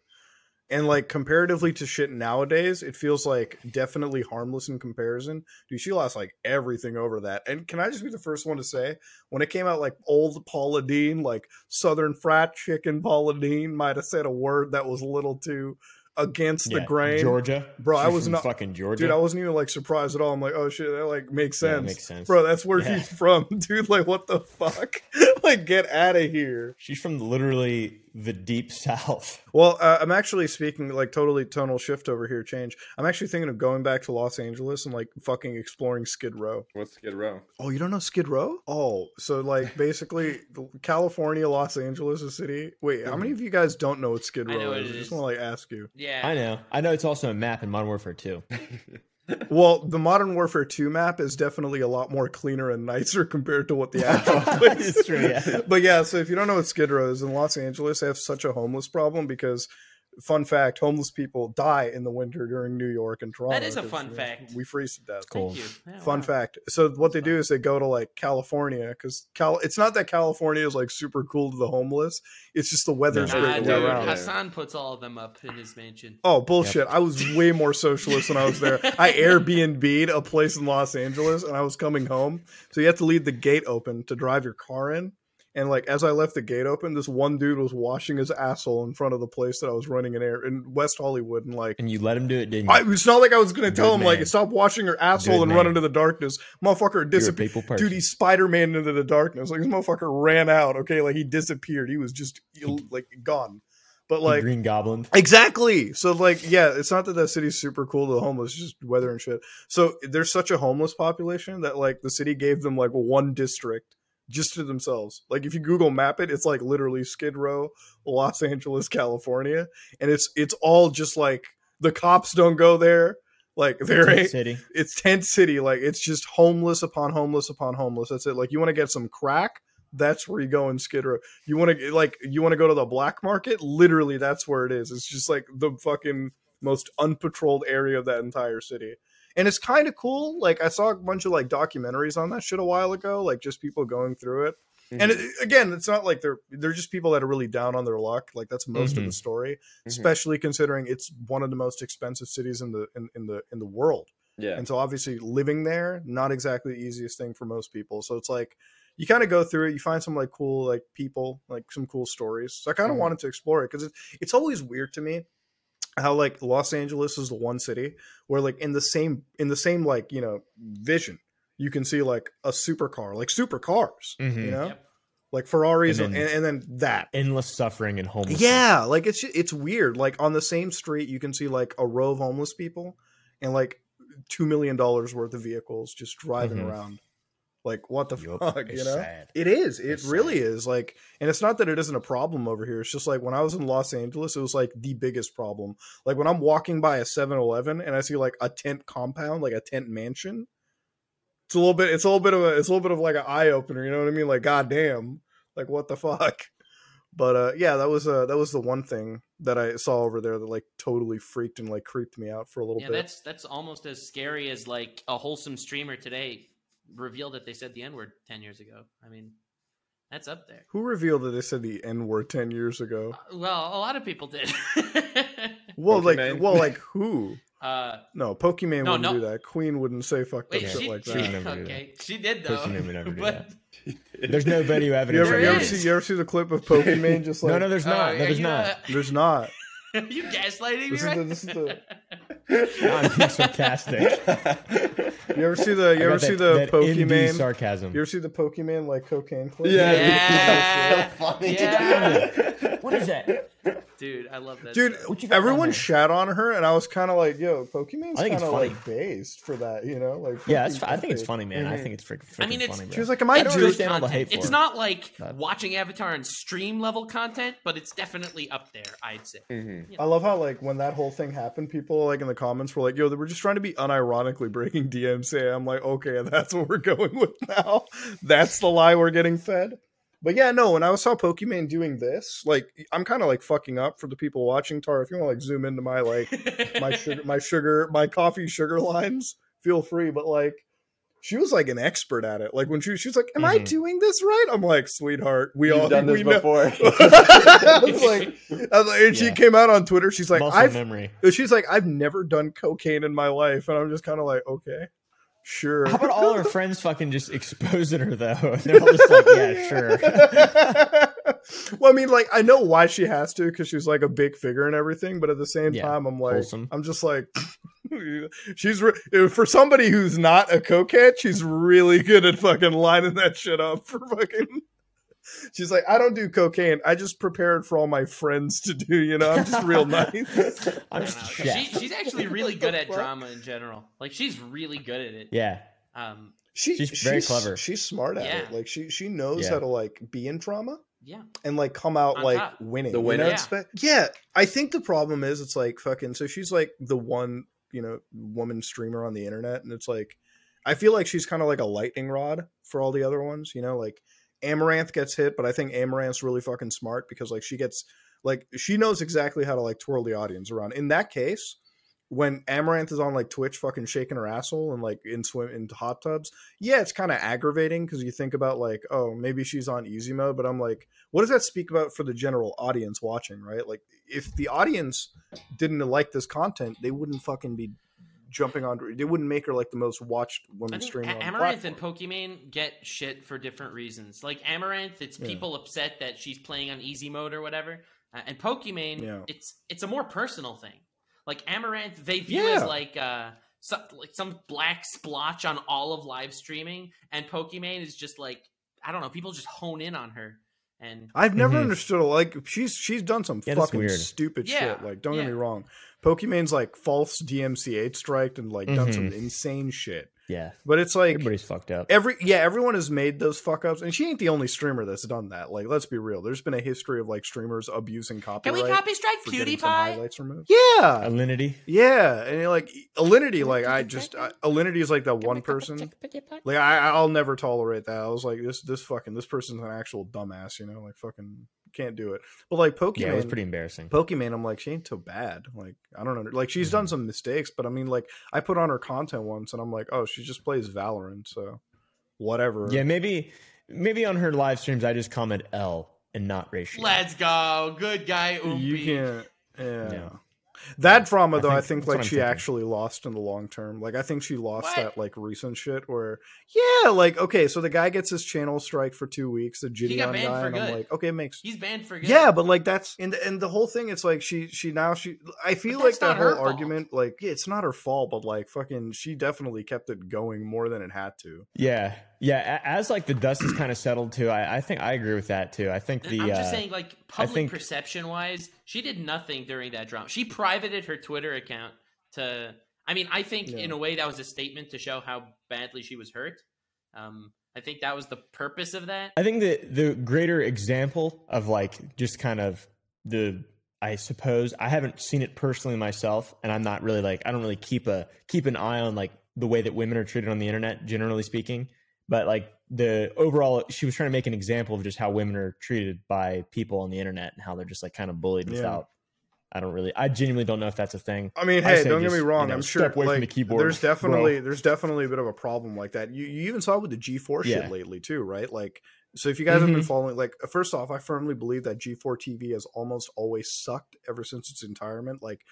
and like comparatively to shit nowadays it feels like definitely harmless in comparison dude she lost like everything over that and can i just be the first one to say when it came out like old Paula Deen like southern frat chicken Paula Deen might have said a word that was a little too against the grain. Georgia, Bro, I was not- fucking Georgia. Dude, I wasn't even like surprised at all. I'm like, oh shit, that like makes Yeah, sense. makes sense. Bro, that's where Yeah. he's from, (laughs) dude. Like, what the fuck? (laughs) (laughs) like, get out of here. She's from literally the deep (laughs) south. Well, uh, I'm actually speaking like totally tonal shift over here. Change. I'm actually thinking of going back to Los Angeles and like fucking exploring Skid Row. What's Skid Row? Oh, you don't know Skid Row? Oh, so like (laughs) basically, California, Los Angeles, a city. Wait, how many of you guys don't know what Skid I Row know what is? it I just want to like ask you. Yeah. I know. I know it's also a map in Modern Warfare 2. Well, the Modern Warfare 2 map is definitely a lot more cleaner and nicer (laughs) compared to what the (laughs) actual place true, yeah. But yeah, so if you don't know what Skid Row is, in Los Angeles, they have such a homeless problem because, fun fact, homeless people die in the winter during New York and Toronto. That is a fun you know, fact. We freeze to death. Cool. Thank you. Yeah, Fun wow. fact. So what they That's do is they go to like California because Cal. It's not that California is like super cool to the homeless. It's just the weather's No. great Nah, to dude, around. yeah. Hasan puts all of them up in his mansion. Oh bullshit! I was way more socialist when I was there. I (laughs) Airbnb'd a place in Los Angeles, and I was coming home, so you have to leave the gate open to drive your car in. And like as I left the gate open, this one dude was washing his asshole in front of the place that I was running in air in West Hollywood, and like. And you let him do it, didn't you? I, it's not like I was gonna tell Good him like stop washing your asshole Good and run into the darkness, motherfucker. You're Disappear, dude. He Spider Man into the darkness. Like this motherfucker ran out. Okay, like he disappeared. He was just like gone. But The like Green Goblin. Exactly. So like, yeah, it's not that that city's super cool to the homeless, just weather and shit. So there's such a homeless population that like the city gave them like one district just to themselves. Like if you Google map it, it's like literally Skid Row, Los Angeles, California, and it's it's all just like the cops don't go there. Like there ain't City. it's tent city. Like it's just homeless upon homeless upon homeless. That's it. Like you want to get some crack, that's where you go in Skid Row. You want to like you want to go to the black market, literally that's where it is. It's just like the fucking most unpatrolled area of that entire city. And it's kind of cool. Like I saw a bunch of like documentaries on that shit a while ago, like just people going through it. And it, again, it's not like they're they're just people that are really down on their luck. Like that's most of Mhm. the story, Mhm. especially considering it's one of the most expensive cities in the in, in the in the world. yeah. And so obviously living there, not exactly the easiest thing for most people. So it's like you kind of go through it, you find some like cool like people, like some cool stories. So I kind of Mhm. wanted to explore it because it's it's always weird to me how like Los Angeles is the one city where like in the same in the same like, you know, vision, you can see like a supercar, like supercars, you Mhm. know? Yep. Like Ferraris And and, then- and, then that. Endless suffering and homeless Yeah, like it's it's weird. Like on the same street, you can see like a row of homeless people and like two million dollars worth of vehicles just driving Mhm. around. Like what the Yup, fuck, it's you know? sad. It is. It It's really sad. is. Like, and it's not that it isn't a problem over here. It's just like when I was in Los Angeles, it was like the biggest problem. Like when I'm walking by a 7-Eleven and I see like a tent compound, like a tent mansion. It's a little bit. It's a little bit of a. It's a little bit of like an eye opener. You know what I mean? Like, goddamn. Like, what the fuck? But uh, yeah, that was uh, that was the one thing that I saw over there that like totally freaked and like creeped me out for a little Yeah, bit. that's that's almost as scary as like a wholesome streamer today revealed that they said the N word ten years ago. I mean, that's up there. Who revealed that they said the N word ten years ago? Uh, Well, a lot of people did. (laughs) Well, like, Pokimane. well, like who? (laughs) uh, No, Pokimane No, wouldn't no. do that. Queen wouldn't say fuck that wait, shit she, like she that. She'd never do okay, she did though. Pokimane would never do (laughs) but There's no video You evidence. ever, There you ever see you ever see the clip of Pokimane just like no, no, there's uh, not. No, there's not. uh, there's not. are you gaslighting This me is right? the, this is the No, I'm being sarcastic. you ever see the you ever got see the that Pokimane sarcasm. you ever see the Pokimane like cocaine clip? Yeah. Yeah. so funny. Yeah. What is that? Dude, I love that. Dude, stuff. What you got on everyone shat on her, and I was kind of like, "Yo, Pokimane's kind of like based for that, you know?" Like, Yeah, it's, I think it's funny, man. I Mhm. think it's freaking, freaking I mean, it's- funny. She was like, "Am I I don't doing?" understand hate content. for It's it. not like But- watching Avatar and stream level content, but it's definitely up there. I'd say. Mhm. I love how like when that whole thing happened, people like in the comments were like, "Yo, they were just trying to be unironically breaking DMCA." I'm like, "Okay, (laughs) that's what we're going with now. That's the lie we're getting fed." But yeah, no. When I saw Pokimane doing this, like, I'm kind of like fucking up for the people watching. Tar, if you want to like zoom into my like my (laughs) sugar, my sugar, my coffee sugar lines, feel free. But like, she was like an expert at it. Like when she, she was like, "Am I Mhm. doing this right?" I'm like, "Sweetheart, we You've all done (laughs) this before. (laughs) I was like, I was like, and she came out on Twitter. She's like, I've memory. she's like, I've never done cocaine in my life, and I'm just kind of like, okay, Sure. How about all her (laughs) friends fucking just exposing her though? And They're all just like, yeah, sure. well, I mean, like, I know why she has to because she's like a big figure and everything, but at the same Yeah, time, I'm like, wholesome. I'm just like, (laughs) she's re- for somebody who's not a coquette, she's really good at fucking lining that shit up for fucking. (laughs) She's like, I don't do cocaine. I just prepared for all my friends to do. You know, I'm just real (laughs) nice. I'm just don't a know. chef. She, she's actually really good at drama in general. Like she's really good at it. yeah, Um, She, She's very clever. She's smart at it. Like she she knows Yeah. how to like be in trauma yeah. and like come out On like top. winning. The you winner. know? Yeah. Yeah, I think the problem is it's like fucking. So she's like the one you know woman streamer on the internet, and it's like I feel like she's kind of like a lightning rod for all the other ones. You know, like Amouranth gets hit, but I think Amouranth's really fucking smart because like she gets like she knows exactly how to like twirl the audience around. In that case. When Amouranth is on like Twitch, fucking shaking her asshole and like in swim in hot tubs, yeah, it's kind of aggravating because you think about like, oh, maybe she's on easy mode, but I'm like, what does that speak about for the general audience watching, right? Like, if the audience didn't like this content, they wouldn't fucking be jumping on. They wouldn't make her like the most watched woman streamer. A- on the Amouranth and. Pokimane get shit for different reasons. Like Amouranth, it's Yeah. people upset that she's playing on easy mode or whatever, uh, and Pokimane, Yeah. it's it's a more personal thing. Like Amouranth, they view Yeah. as like uh some, like some black splotch on all of live streaming, and Pokimane is just like I don't know. People just hone in on her, and I've never Mhm. understood. Like, she's she's done some Yeah, fucking weird. stupid shit. Like, don't get me wrong, Pokimane's like false DMCA striked and like done some Mhm. insane shit. Yeah. But it's like Everybody's fucked up. every yeah everyone has made those fuck ups and she ain't the only streamer that's done that like let's be real there's been a history of like streamers abusing copyright. can we copy strike for getting some PewDiePie? highlights removed yeah Alinity. yeah and you're like alinity like i just I, alinity is like that one person like I, i'll never tolerate that i was like this this fucking this person's an actual dumbass you know like fucking can't do it but like Pokimane Yeah, it was pretty embarrassing. Pokimane, I'm like, she ain't so bad. Like, I don't know. Like, she's done mm-hmm. some mistakes, but I mean, like, I put on her content once, and I'm like, oh, she just plays Valorant, so whatever. Yeah, maybe maybe on her live streams I just comment L and not ratio. Let's go, good guy. you can't. Yeah. Yeah. That drama, I though, I think- think like I'm she thinking. actually lost in the long term. Like, I think she lost What? that like recent shit where, yeah, like, okay, so the guy gets his channel strike for two weeks, the got Gideon banned guy, for and I'm good. like, okay, it makes He's banned for good. Yeah, but like that's and and the whole thing. It's like she she now she. I feel like that whole her fault. argument. Like yeah, it's not her fault, but like fucking, she definitely kept it going more than it had to. Yeah, yeah. As like the dust is kind of settled too, I, I think I agree with that too. I think the I'm just uh, saying, like public think- perception wise, she did nothing during that drama. She privated her Twitter account to. I mean, I think Yeah. in a way that was a statement to show how badly she was hurt. Um, I think that was the purpose of that. I think the the greater example of like just kind of the I suppose I haven't seen it personally myself, and I'm not really like I don't really keep a keep an eye on like the way that women are treated on the internet, generally speaking. But like the overall, she was trying to make an example of just how women are treated by people on the internet and how they're just like kind of bullied Yeah. without. I don't really. I genuinely don't know if that's a thing. I mean, hey, say don't get just, me you wrong. know, I'm sure step away from like the keyboard, there's bro. (laughs) definitely there's definitely a bit of a problem like that. You you even saw it with the G4 Yeah. shit lately too, right? Like, so if you guys have been Mhm. following, like, first off, I firmly believe that G4 TV has almost always sucked ever since its entirement. Like.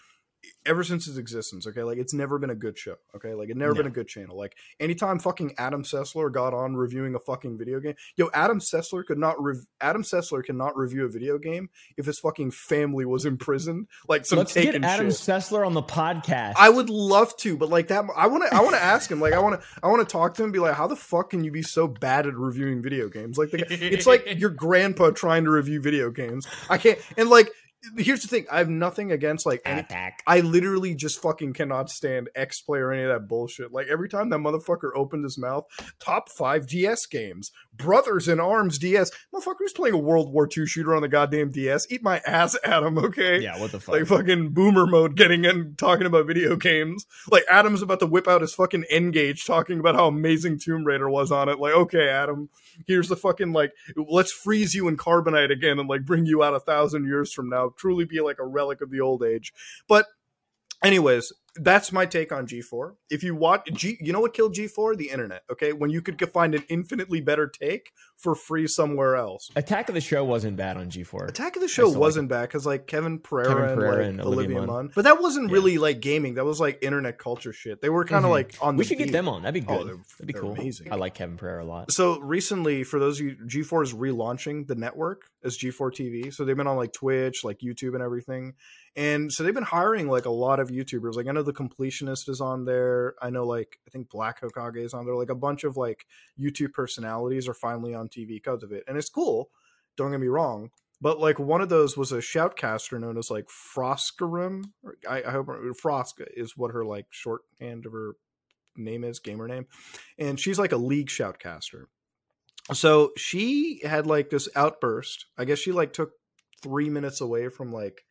Ever since its existence, okay, like it's never been a good show, okay, like it never been a good channel. Like anytime fucking Adam Sessler got on reviewing a fucking video game, yo, Adam Sessler could not rev- Adam Sessler cannot review a video game if his fucking family was imprisoned, like some Let's taken get Adam shit. Sessler on the podcast. I would love to, but like that, I want to. I want to ask him. Like, I want to. I want to talk to him. and Be like, how the fuck can you be so bad at reviewing video games? Like, the, it's like your grandpa trying to review video games. I can't. And like, here's the thing. I have nothing against like any. attack. I literally just fucking cannot stand X Play or any of that bullshit. Like every time that motherfucker opened his mouth, top five DS games, Brothers in Arms DS. Motherfucker's playing a World War II shooter on the goddamn DS. Eat my ass, (laughs) Adam. Okay. Yeah, what the fuck? Like fucking boomer mode getting in talking about video games. Like Adam's about to whip out his fucking N-Gage talking about how amazing Tomb Raider was on it. Like, okay, Adam, here's the fucking like let's freeze you in carbonite again and like bring you out a thousand years from now. Truly be like a relic of the old age. But anyways, that's my take on G4. If you watch G, you know what killed G4? The internet. Okay, when you could find an infinitely better take for free somewhere else. Attack of the Show wasn't bad on G4. Attack of the Show wasn't bad because like Kevin Pereira, Kevin and, like, and Olivia, Munn. Munn. but that wasn't Yeah. really like gaming. That was like internet culture shit. They were kind of Mhm. like on. we should get them on. That'd be Oh, good. they're- That'd be cool. amazing. I like Kevin Pereira a lot. So recently, for those of you, G4 is relaunching the network as G4 TV. So they've been on like Twitch, like YouTube, and everything. And so they've been hiring like a lot of YouTubers. Like I know the Completionist is on there. I know like I think Black Hokage is on there. Like a bunch of like YouTube personalities are finally on TV because of it, and it's cool. Don't get me wrong. But like one of those was a shoutcaster known as like Froskurinn. I, I hope Frosk is what her like shorthand of her name is, gamer name, and she's like a league shoutcaster. So she had like this outburst. I guess she like took three minutes away from like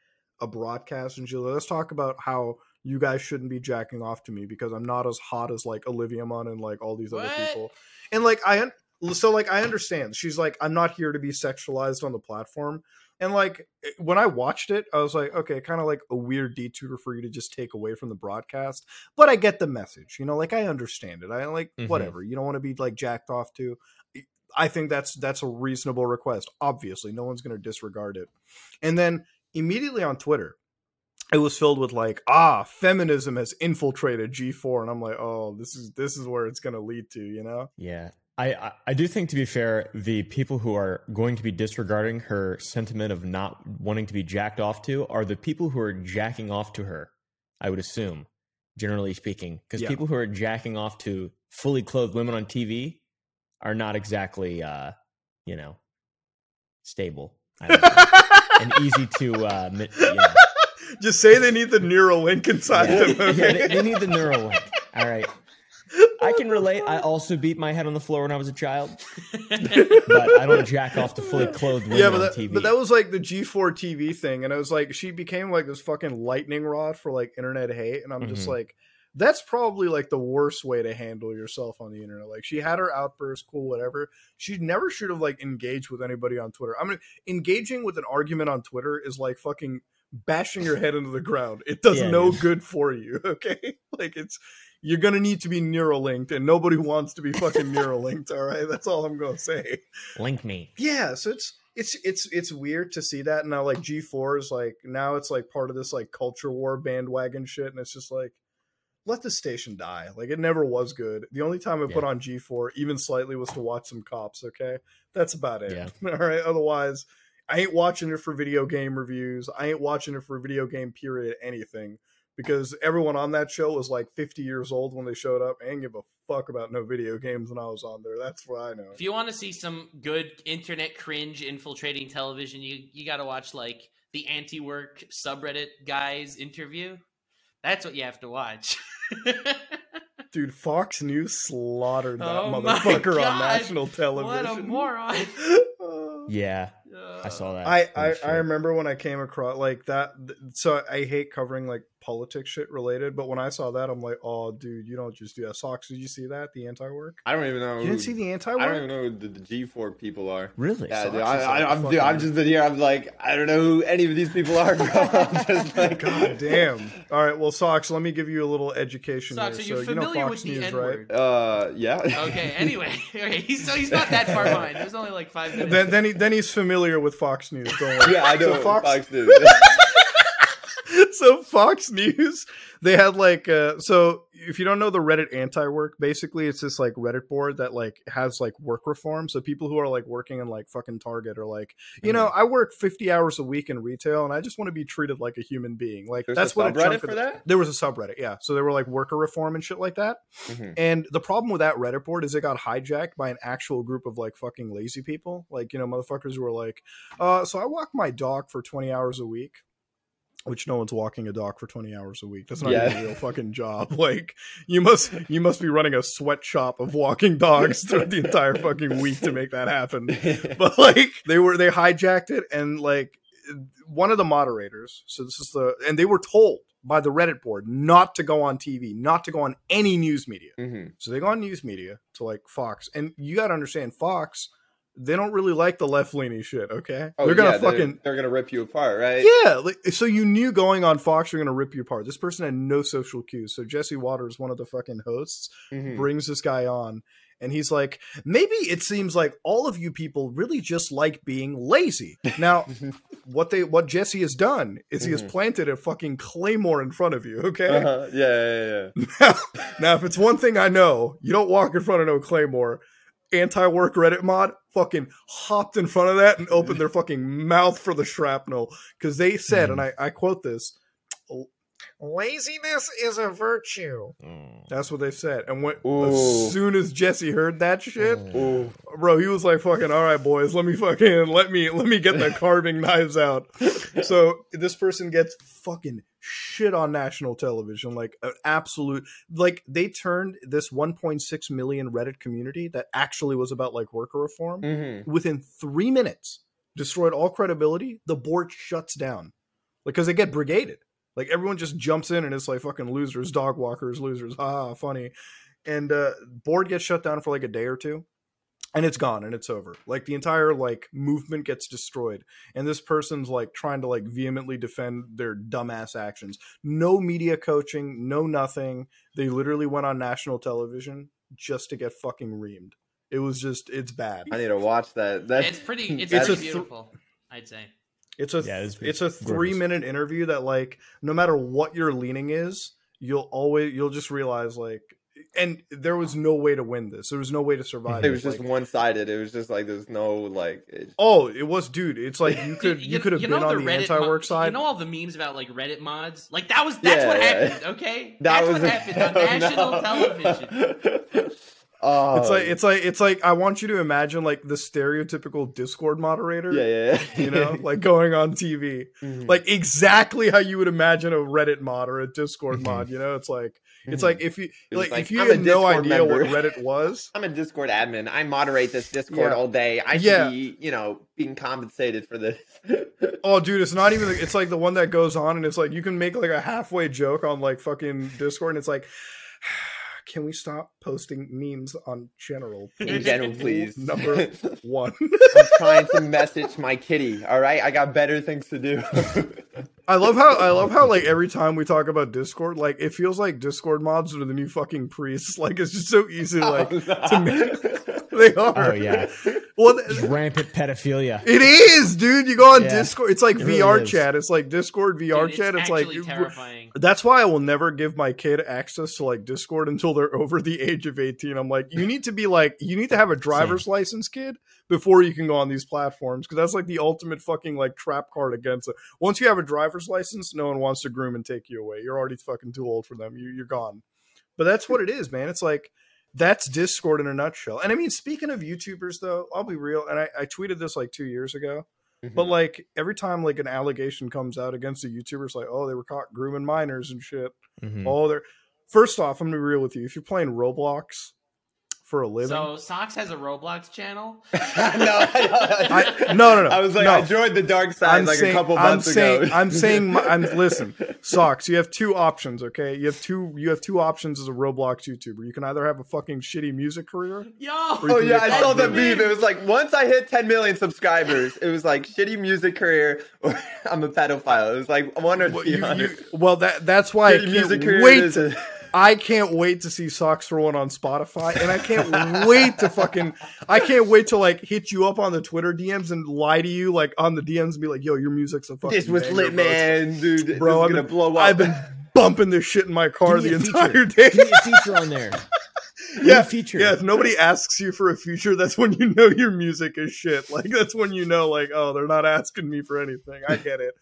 a broadcast, and she like, let's talk about how you guys shouldn't be jacking off to me because I'm not as hot as like Olivia Munn and like all these other people. And like I un- so like I understand. She's like I'm not here to be sexualized on the platform. And like eh, when I watched it, I was like, okay, kind of like a weird detour for you to just take away from the broadcast. But I get the message, you know, like I understand it. I like Mhm. whatever. You don't want to be like jacked off to. I think that's that's a reasonable request. Obviously, no one's going to disregard it. And then immediately on Twitter, it was filled with like, ah, feminism has infiltrated G4, and I'm like, oh, this is this is where it's going to lead to, you know? Yeah. I, I, do think, to be fair, the people who are going to be disregarding her sentiment of not wanting to be jacked off to are the people who are jacking off to her, I would assume, generally speaking. Because Yeah. people who are jacking off to fully clothed women on TV are not exactly, uh, you know, stable. (laughs) I and easy to, uh, mi- know. (laughs) Just say they need the Neuralink inside Yeah, them. (laughs) yeah, they, they need the Neuralink. All right. I can relate. I also beat my head on the floor when I was a child, (laughs) but I don't jack off to fully clothed women yeah, but on that, TV. but that was like the G4 TV thing, and it was like she became like this fucking lightning rod for like internet hate, and I'm just Mhm. like, that's probably like the worst way to handle yourself on the internet. Like she had her outburst, cool, whatever. She never should have like engaged with anybody on Twitter. I mean, engaging with an argument on Twitter is like fucking bashing your head into the ground. It does Yeah, no dude. good for you. (laughs) Okay, like it's. You're gonna need to be neural linked, and nobody wants to be fucking neural linked. All right, that's all I'm gonna say Link me. yeah so it's it's it's it's weird to see that now like g4 is like now it's like part of this like culture war bandwagon shit and it's just like let the station die. Like it never was good. The only time i put on g4 even slightly was to watch some cops okay? That's about it. Yeah. (laughs) all right otherwise i ain't watching it for video game reviews. I ain't watching it for video game period anything. Because everyone on that show was like 50 years old when they showed up. And give a fuck about no video games when i was on there. That's what i know. If you want to see some good internet cringe infiltrating television, you you got to watch like the anti-work subreddit guys interview. That's what you have to watch. (laughs) Dude, Fox News slaughtered that Oh motherfucker on national television. what a moron! (laughs) Uh, Yeah, Uh, I saw that. I, I, shit. I remember when I came across like that. th- So I hate covering like politics shit related, but when I saw that, I'm like, oh, dude, you don't just do that. Socks, did you see that? The anti work? I don't even know. You didn't see the anti work? I don't even know who the, the G4 people are. Really? Yeah, Sucks. dude, I, like I, I'm, dude, fucking- I've just been here. I'm like, I don't know who any of these people are, bro. (laughs) I'm just like, (laughs) God damn. All right, well, Socks, let me give you a little education Socks, here. are you so, you know familiar Fox with the News, N right? word? Uh, yeah. (laughs) Okay. Anyway, he's so he's not that far behind. It was only like five minutes. Then, then, he, then he's familiar with Fox News. Don't worry. yeah, I know. So Fox, Fox News. So Fox News, they had like uh so if you don't know the Reddit anti-work, basically it's this like Reddit board that like has like work reform. So people who are like working in like fucking Target are like, you know, Mm-hmm. I work 50 hours a week in retail and I just want to be treated like a human being. Like There's that's what subreddit for the- that? There was a subreddit, yeah. So there were like worker reform and shit like that. Mhm. And the problem with that Reddit board is it got hijacked by an actual group of like fucking lazy people, like you know, motherfuckers who were like, uh, so I walk my dog for twenty hours a week, which no one's walking a dog for twenty hours a week. That's not Yeah. even a real fucking job. (laughs) Like you must you must be running a sweatshop of walking dogs throughout the entire fucking week to make that happen. (laughs) But like they were they hijacked it and like one of the moderators, so this is the and they were told by the Reddit board not to go on TV, not to go on any news media. Mhm. So they go on news media to like Fox, and you got to understand Fox. They don't really like the left leaning shit. Okay, Oh, they're gonna yeah, fucking they're, gonna rip you apart, right? yeah. Like, so you knew going on Fox you're gonna rip you apart. This person had no social cues. So Jesse Watters, one of the fucking hosts, Mhm. brings this guy on. And he's like, maybe it seems like all of you people really just like being lazy. Now, (laughs) what they what Jesse has done is he has Mhm. planted a fucking claymore in front of you. Okay. Uh-huh. Yeah, yeah, yeah. (laughs) Now, now, if it's one thing I know, you don't walk in front of no claymore. Anti-work Reddit mod fucking hopped in front of that and opened their fucking mouth for the shrapnel because they said, and hmm. I, I quote this: "Laziness is a virtue." Hmm. That's what they said. And when Ooh. as soon as Jesse heard that shit, hmm. Ooh. bro, he was like, "Fucking all right, boys, let me fucking let me let me get the (laughs) carving knives out." (laughs) So this person gets fucking shit on national television, like an absolute like they turned this 1.6 million Reddit community that actually was about like worker reform Mhm. within three minutes destroyed all credibility. The board shuts down, like because they get brigaded. Like everyone just jumps in and it's like fucking losers, dog walkers, losers. ah funny. And uh board gets shut down for like a day or two, and it's gone and it's over. Like the entire like movement gets destroyed, and this person's like trying to like vehemently defend their dumbass actions. No media coaching, no nothing. They literally went on national television just to get fucking reamed. It was just it's bad. I need to watch that. That It's pretty. (laughs) It's, It's pretty a th- beautiful. I'd say. It's a Yeah, it's- it's a three gorgeous. minute interview that like no matter what your leaning is, you'll always you'll just realize like and there was no way to win this. There was no way to (laughs) survive. it was just Like, one sided. It was just like there's no like. It, oh, it was dude. It's like (laughs) you could you, could have you been know on the Reddit anti work mo- side. You know all the memes about like Reddit mods? Like that was that's Yeah, what yeah. happened. Okay, (laughs) that that's was what happened on national no. television. oh, it's like it's like it's like I want you to imagine like the stereotypical Discord moderator. yeah, yeah, yeah. You know, like going on TV. Mhm. Like exactly how you would imagine a Reddit mod or a Discord Mhm. mod, you know? It's like it's Mhm. like if you like, like, if you I'm had no idea member. what Reddit was, (laughs) I'm a Discord admin. I moderate this Discord Yeah. all day. I should Yeah. be, you know, being compensated for this. (laughs) Oh, dude, it's not even. It's like the one that goes on, and it's like you can make like a halfway joke on like fucking Discord, and it's like, can we stop posting memes on general? In please? general, please. (laughs) Number (laughs) one. I'm trying to message my kitty. All right, I got better things to do. (laughs) I love how I love how like every time we talk about Discord, like it feels like Discord mods are the new fucking priests. Like it's just so easy, oh, like to make. They oh, are. Oh yeah, (laughs) Well, th- rampant pedophilia. it is, dude. You go on Yeah. Discord. It's like It really VR is. chat. It's like Discord VR Dude, chat. It's, like terrifying. That's why I will never give my kid access to like Discord until they're (laughs) over the age of 18. I'm like, you need to be like, you need to have a driver's license, kid, before you can go on these platforms because that's like the ultimate fucking like trap card against it. Once you have a driver's license, no one wants to groom and take you away. You're already fucking too old for them. You, you're gone. But that's what it is, man. It's like that's Discord in a nutshell. And I mean, speaking of YouTubers, though, I'll be real. And I, I tweeted this like two years ago. But Mhm. like every time like an allegation comes out against a YouTuber, it's like, oh, they were caught grooming minors and shit. Mhm. Oh, they're first off, I'm gonna be real with you. If you're playing Roblox for a living, So Socks has a Roblox channel. (laughs) no, I, (laughs) I- no, no, no, I was like, no. I joined the dark side like a couple months I'm saying, ago. I'm saying, my- I'm (laughs) listen, socks. You have two options, okay? You have two, you have two options as a Roblox YouTuber. You can either have a fucking shitty music career. Yo. Oh yeah, I saw the the meme. It was like once I hit 10 million subscribers, it was like shitty music career or I'm a pedophile. It was like one or Well, the other. well, that that's why Shitty music can't career wait. is To, a- I can't wait to see SocksFor1 on Spotify, and I can't wait to fucking. I can't wait to like hit you up on the Twitter DMs and lie to you like on the DMs and be like, "Yo, your music's a fucking." This was banger, lit, bro. Man, dude. Bro, this I've is gonna been- blow up. I've been bumping this shit in my car the a feature. entire day. Give me a feature on there. Give me Yeah, feature. Yeah, if nobody asks you for a feature, that's when you know your music is shit. (laughs) Like that's when you know, like, oh, they're not asking me for anything. I get it.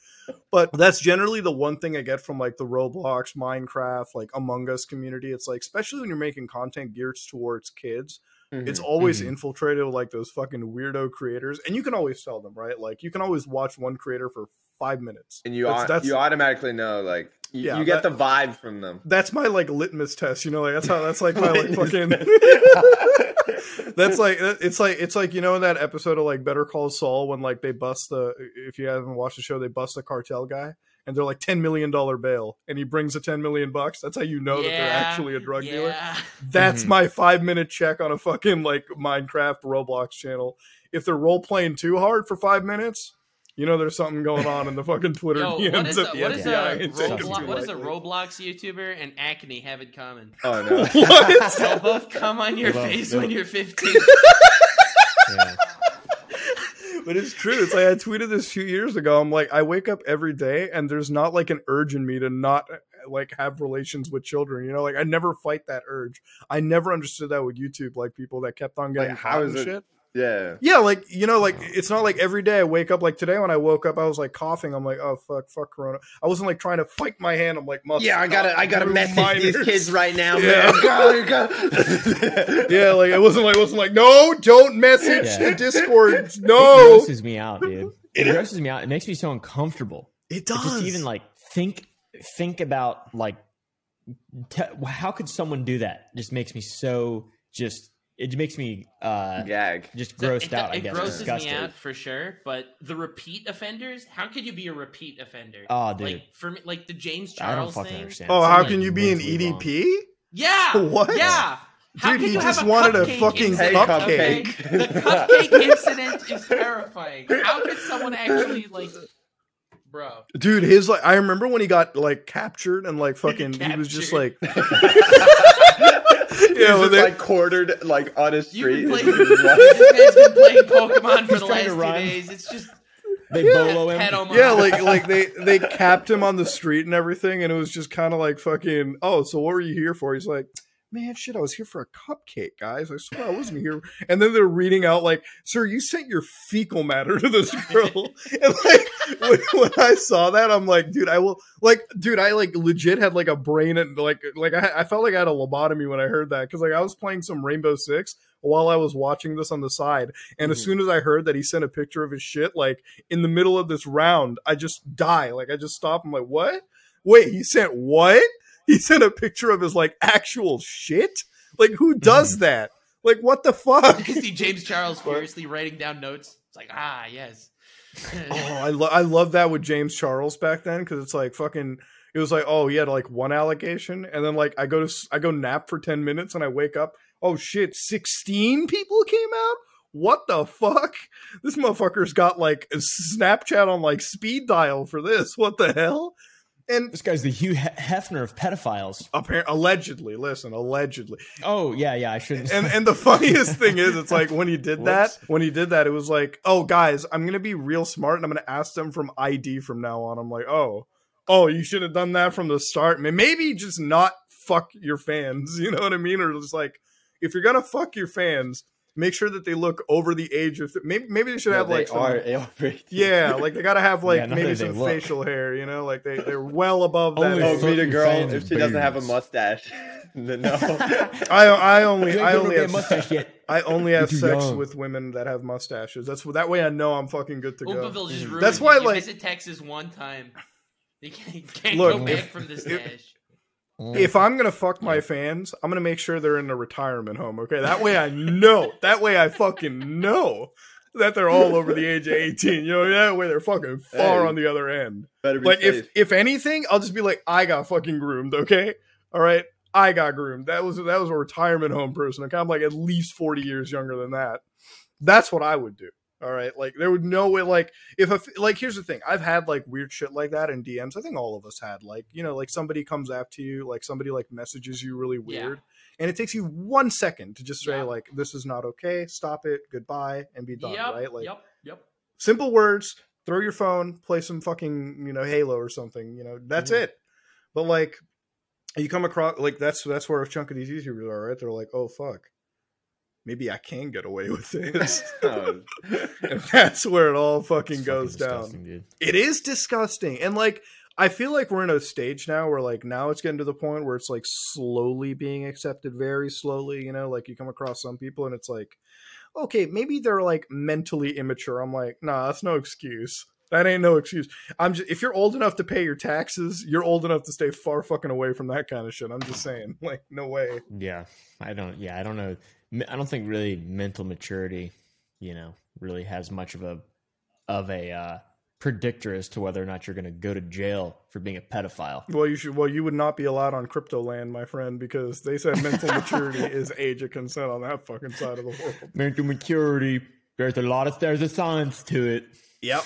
But that's generally the one thing I get from like the Roblox, Minecraft, like Among Us community. It's like, especially when you're making content geared towards kids, Mhm. it's always Mhm. infiltrated with like those fucking weirdo creators. And you can always tell them, right? Like you can always watch one creator for five minutes. and you That's- au- that's- you automatically know, like you, Yeah, you get that- the vibe from them. that's my like litmus test, you know, like that's how that's like my like (laughs) fucking (laughs) That's like it's like it's like you know in that episode of like Better Call Saul when like they bust the if you haven't watched the show they bust the cartel guy and they're like ten million dollar bail and he brings a ten million bucks. That's how you know that they're actually a drug dealer. yeah. (laughs) That's Mhm. my five minute check on a fucking like Minecraft Roblox channel. if they're role playing too hard for five minutes, you know there's something going on in the fucking Twitter Yo, DMs what is a, the what is FBI. It's taking Roblox, too what does a. Roblox YouTuber and acne have in common? Oh no. (laughs) What? They'll both come on your both- face they'll- when you're 15. (laughs) Yeah. but it's true. It's like I tweeted this a few years ago. I'm like, I wake up every day and there's not like an urge in me to not like have relations with children. You know, like I never fight that urge. I never understood that with YouTube, like people that kept on getting Like, how caught is and it- shit. Yeah. Yeah, like you know, like it's not like every day I wake up. Like today when I woke up, I was like coughing. I'm like, oh fuck, fuck Corona. I wasn't like trying to fight my hand. I'm like, must Yeah, I gotta, I gotta groove message these kids right now, Yeah. man. Go, go. Yeah, like oh, oh, (laughs) it wasn't like it wasn't like no, don't message Yeah. the Discord. (laughs) No, it No, grosses me out, dude. (laughs) It grosses me out. It makes me so uncomfortable. it to Just even like think think about like te- how could someone do that? Just makes me so just it makes me uh Gag. just grossed it, out. I It guess grosses disgusted. me out for sure. But the repeat offenders, how could you be a repeat offender? Oh, dude. Like for me, like the James I don't Charles fucking thing. understand. Oh, It's how like can you be an mentally wrong. EDP? Yeah. (laughs) What? Yeah. How Dude, he you just a wanted a fucking incident, cupcake. okay? The cupcake incident is terrifying. How could someone actually like, bro? Dude, his like I remember when he got like captured and like (laughs) fucking he was just like Captured. (laughs) He (laughs) Yeah, was well, just, they- like quartered like on a You've street. been playing. Like- this man's been playing Pokemon for He's the trying last two days. It's just They bolo him. yeah, like like they they capped him on the street and everything, and it was just kind of like fucking. Oh, so what were you here for? He's like, man, shit, I was here for a cupcake, guys. I swear I wasn't here. And then they're reading out like, sir, you sent your fecal matter to this girl. (laughs) (laughs) and like when, when I saw that, I'm like, dude, I will like, dude, I like legit had like a brain and like like I, I felt like I had a lobotomy when I heard that because like I was playing some Rainbow Six while I was watching this on the side, and as Mhm. soon as I heard that he sent a picture of his shit, like in the middle of this round, I just die. Like I just stop. I'm like, what? Wait, he sent what? (laughs) He sent a picture of his like actual shit. Like who does that? Like what the fuck? You see James (laughs) Charles furiously writing down notes. It's like, ah, yes. Oh, I lo- I love that with James Charles back then because it's like fucking. It was like, oh, he had like one allegation, and then like I go to I go nap for ten minutes, and I wake up. Oh shit, sixteen people came out. What the fuck? This motherfucker's got like a Snapchat on like speed dial for this. What the hell? And This guy's the Hugh Hefner of pedophiles. apparently, allegedly, listen, allegedly, Oh yeah, yeah. I shouldn't. and and the (laughs) funniest thing is it's like when he did that when he did that it was like oh guys i'm gonna be real smart and i'm gonna ask them from id from now on i'm like oh oh you should have done that from the start maybe just not fuck your fans (laughs) you know what i mean or just like if you're gonna fuck your fans make sure that they look over the age of maybe maybe they should No, have they like some, are (laughs) over. yeah like they gotta have (laughs) like Yeah, maybe some facial hair you know like they, they're well above (laughs) that Oh, meet a girl if with she doesn't have a mustache. then no. I, I only I only have mustache yet. I only have sex young. with women that have mustaches. That's that way I know I'm fucking good to go. Just That's why, You like- visit Texas one time. You can't, can't Look, go back if- from the if- stash. If Mm. I'm gonna fuck my fans, I'm gonna make sure they're in a retirement home. Okay, that way I know. (laughs) that way I fucking know that they're all over the age of 18. You know, that way they're fucking far Hey. on the other end. Better be Like safe. if if anything, I'll just be like, I got fucking groomed. Okay, all right. I got groomed. That was that was a retirement home person. Okay, I'm like at least 40 years younger than that. That's what I would do. All right, like there would no way. Like if a, like here's the thing, I've had like weird shit like that in DMs. I think all of us had like you know like somebody comes after you, like somebody like messages you really Yeah. weird, and it takes you one second to just say Yeah. like this is not okay, stop it, goodbye, and be done. Yep, right? Like yep, yep. simple words throw your phone play some fucking you know halo or something you know that's Mm-hmm. it but like you come across like that's that's where a chunk of these youtubers are right they're like oh fuck maybe i can get away with (laughs) this Oh. (laughs) and that's where it all fucking It's goes fucking down dude. it is disgusting and like i feel like we're in a stage now where like now it's getting to the point where it's like slowly being accepted very slowly you know like you come across some people and it's like okay maybe they're like mentally immature i'm like nah that's no excuse that ain't no excuse i'm just if you're old enough to pay your taxes you're old enough to stay far fucking away from that kind of shit i'm just saying (laughs) like no way Yeah, I don't. Yeah, I don't know. Me- I don't think really mental maturity, you know, really has much of a of a uh, predictor as to whether or not you're going to go to jail for being a pedophile. well you should well you would not be allowed on Cryptoland my friend because they said mental maturity (laughs) is age of consent on that fucking side of the world Mental maturity. There's a lot of there's a science to it. Yep.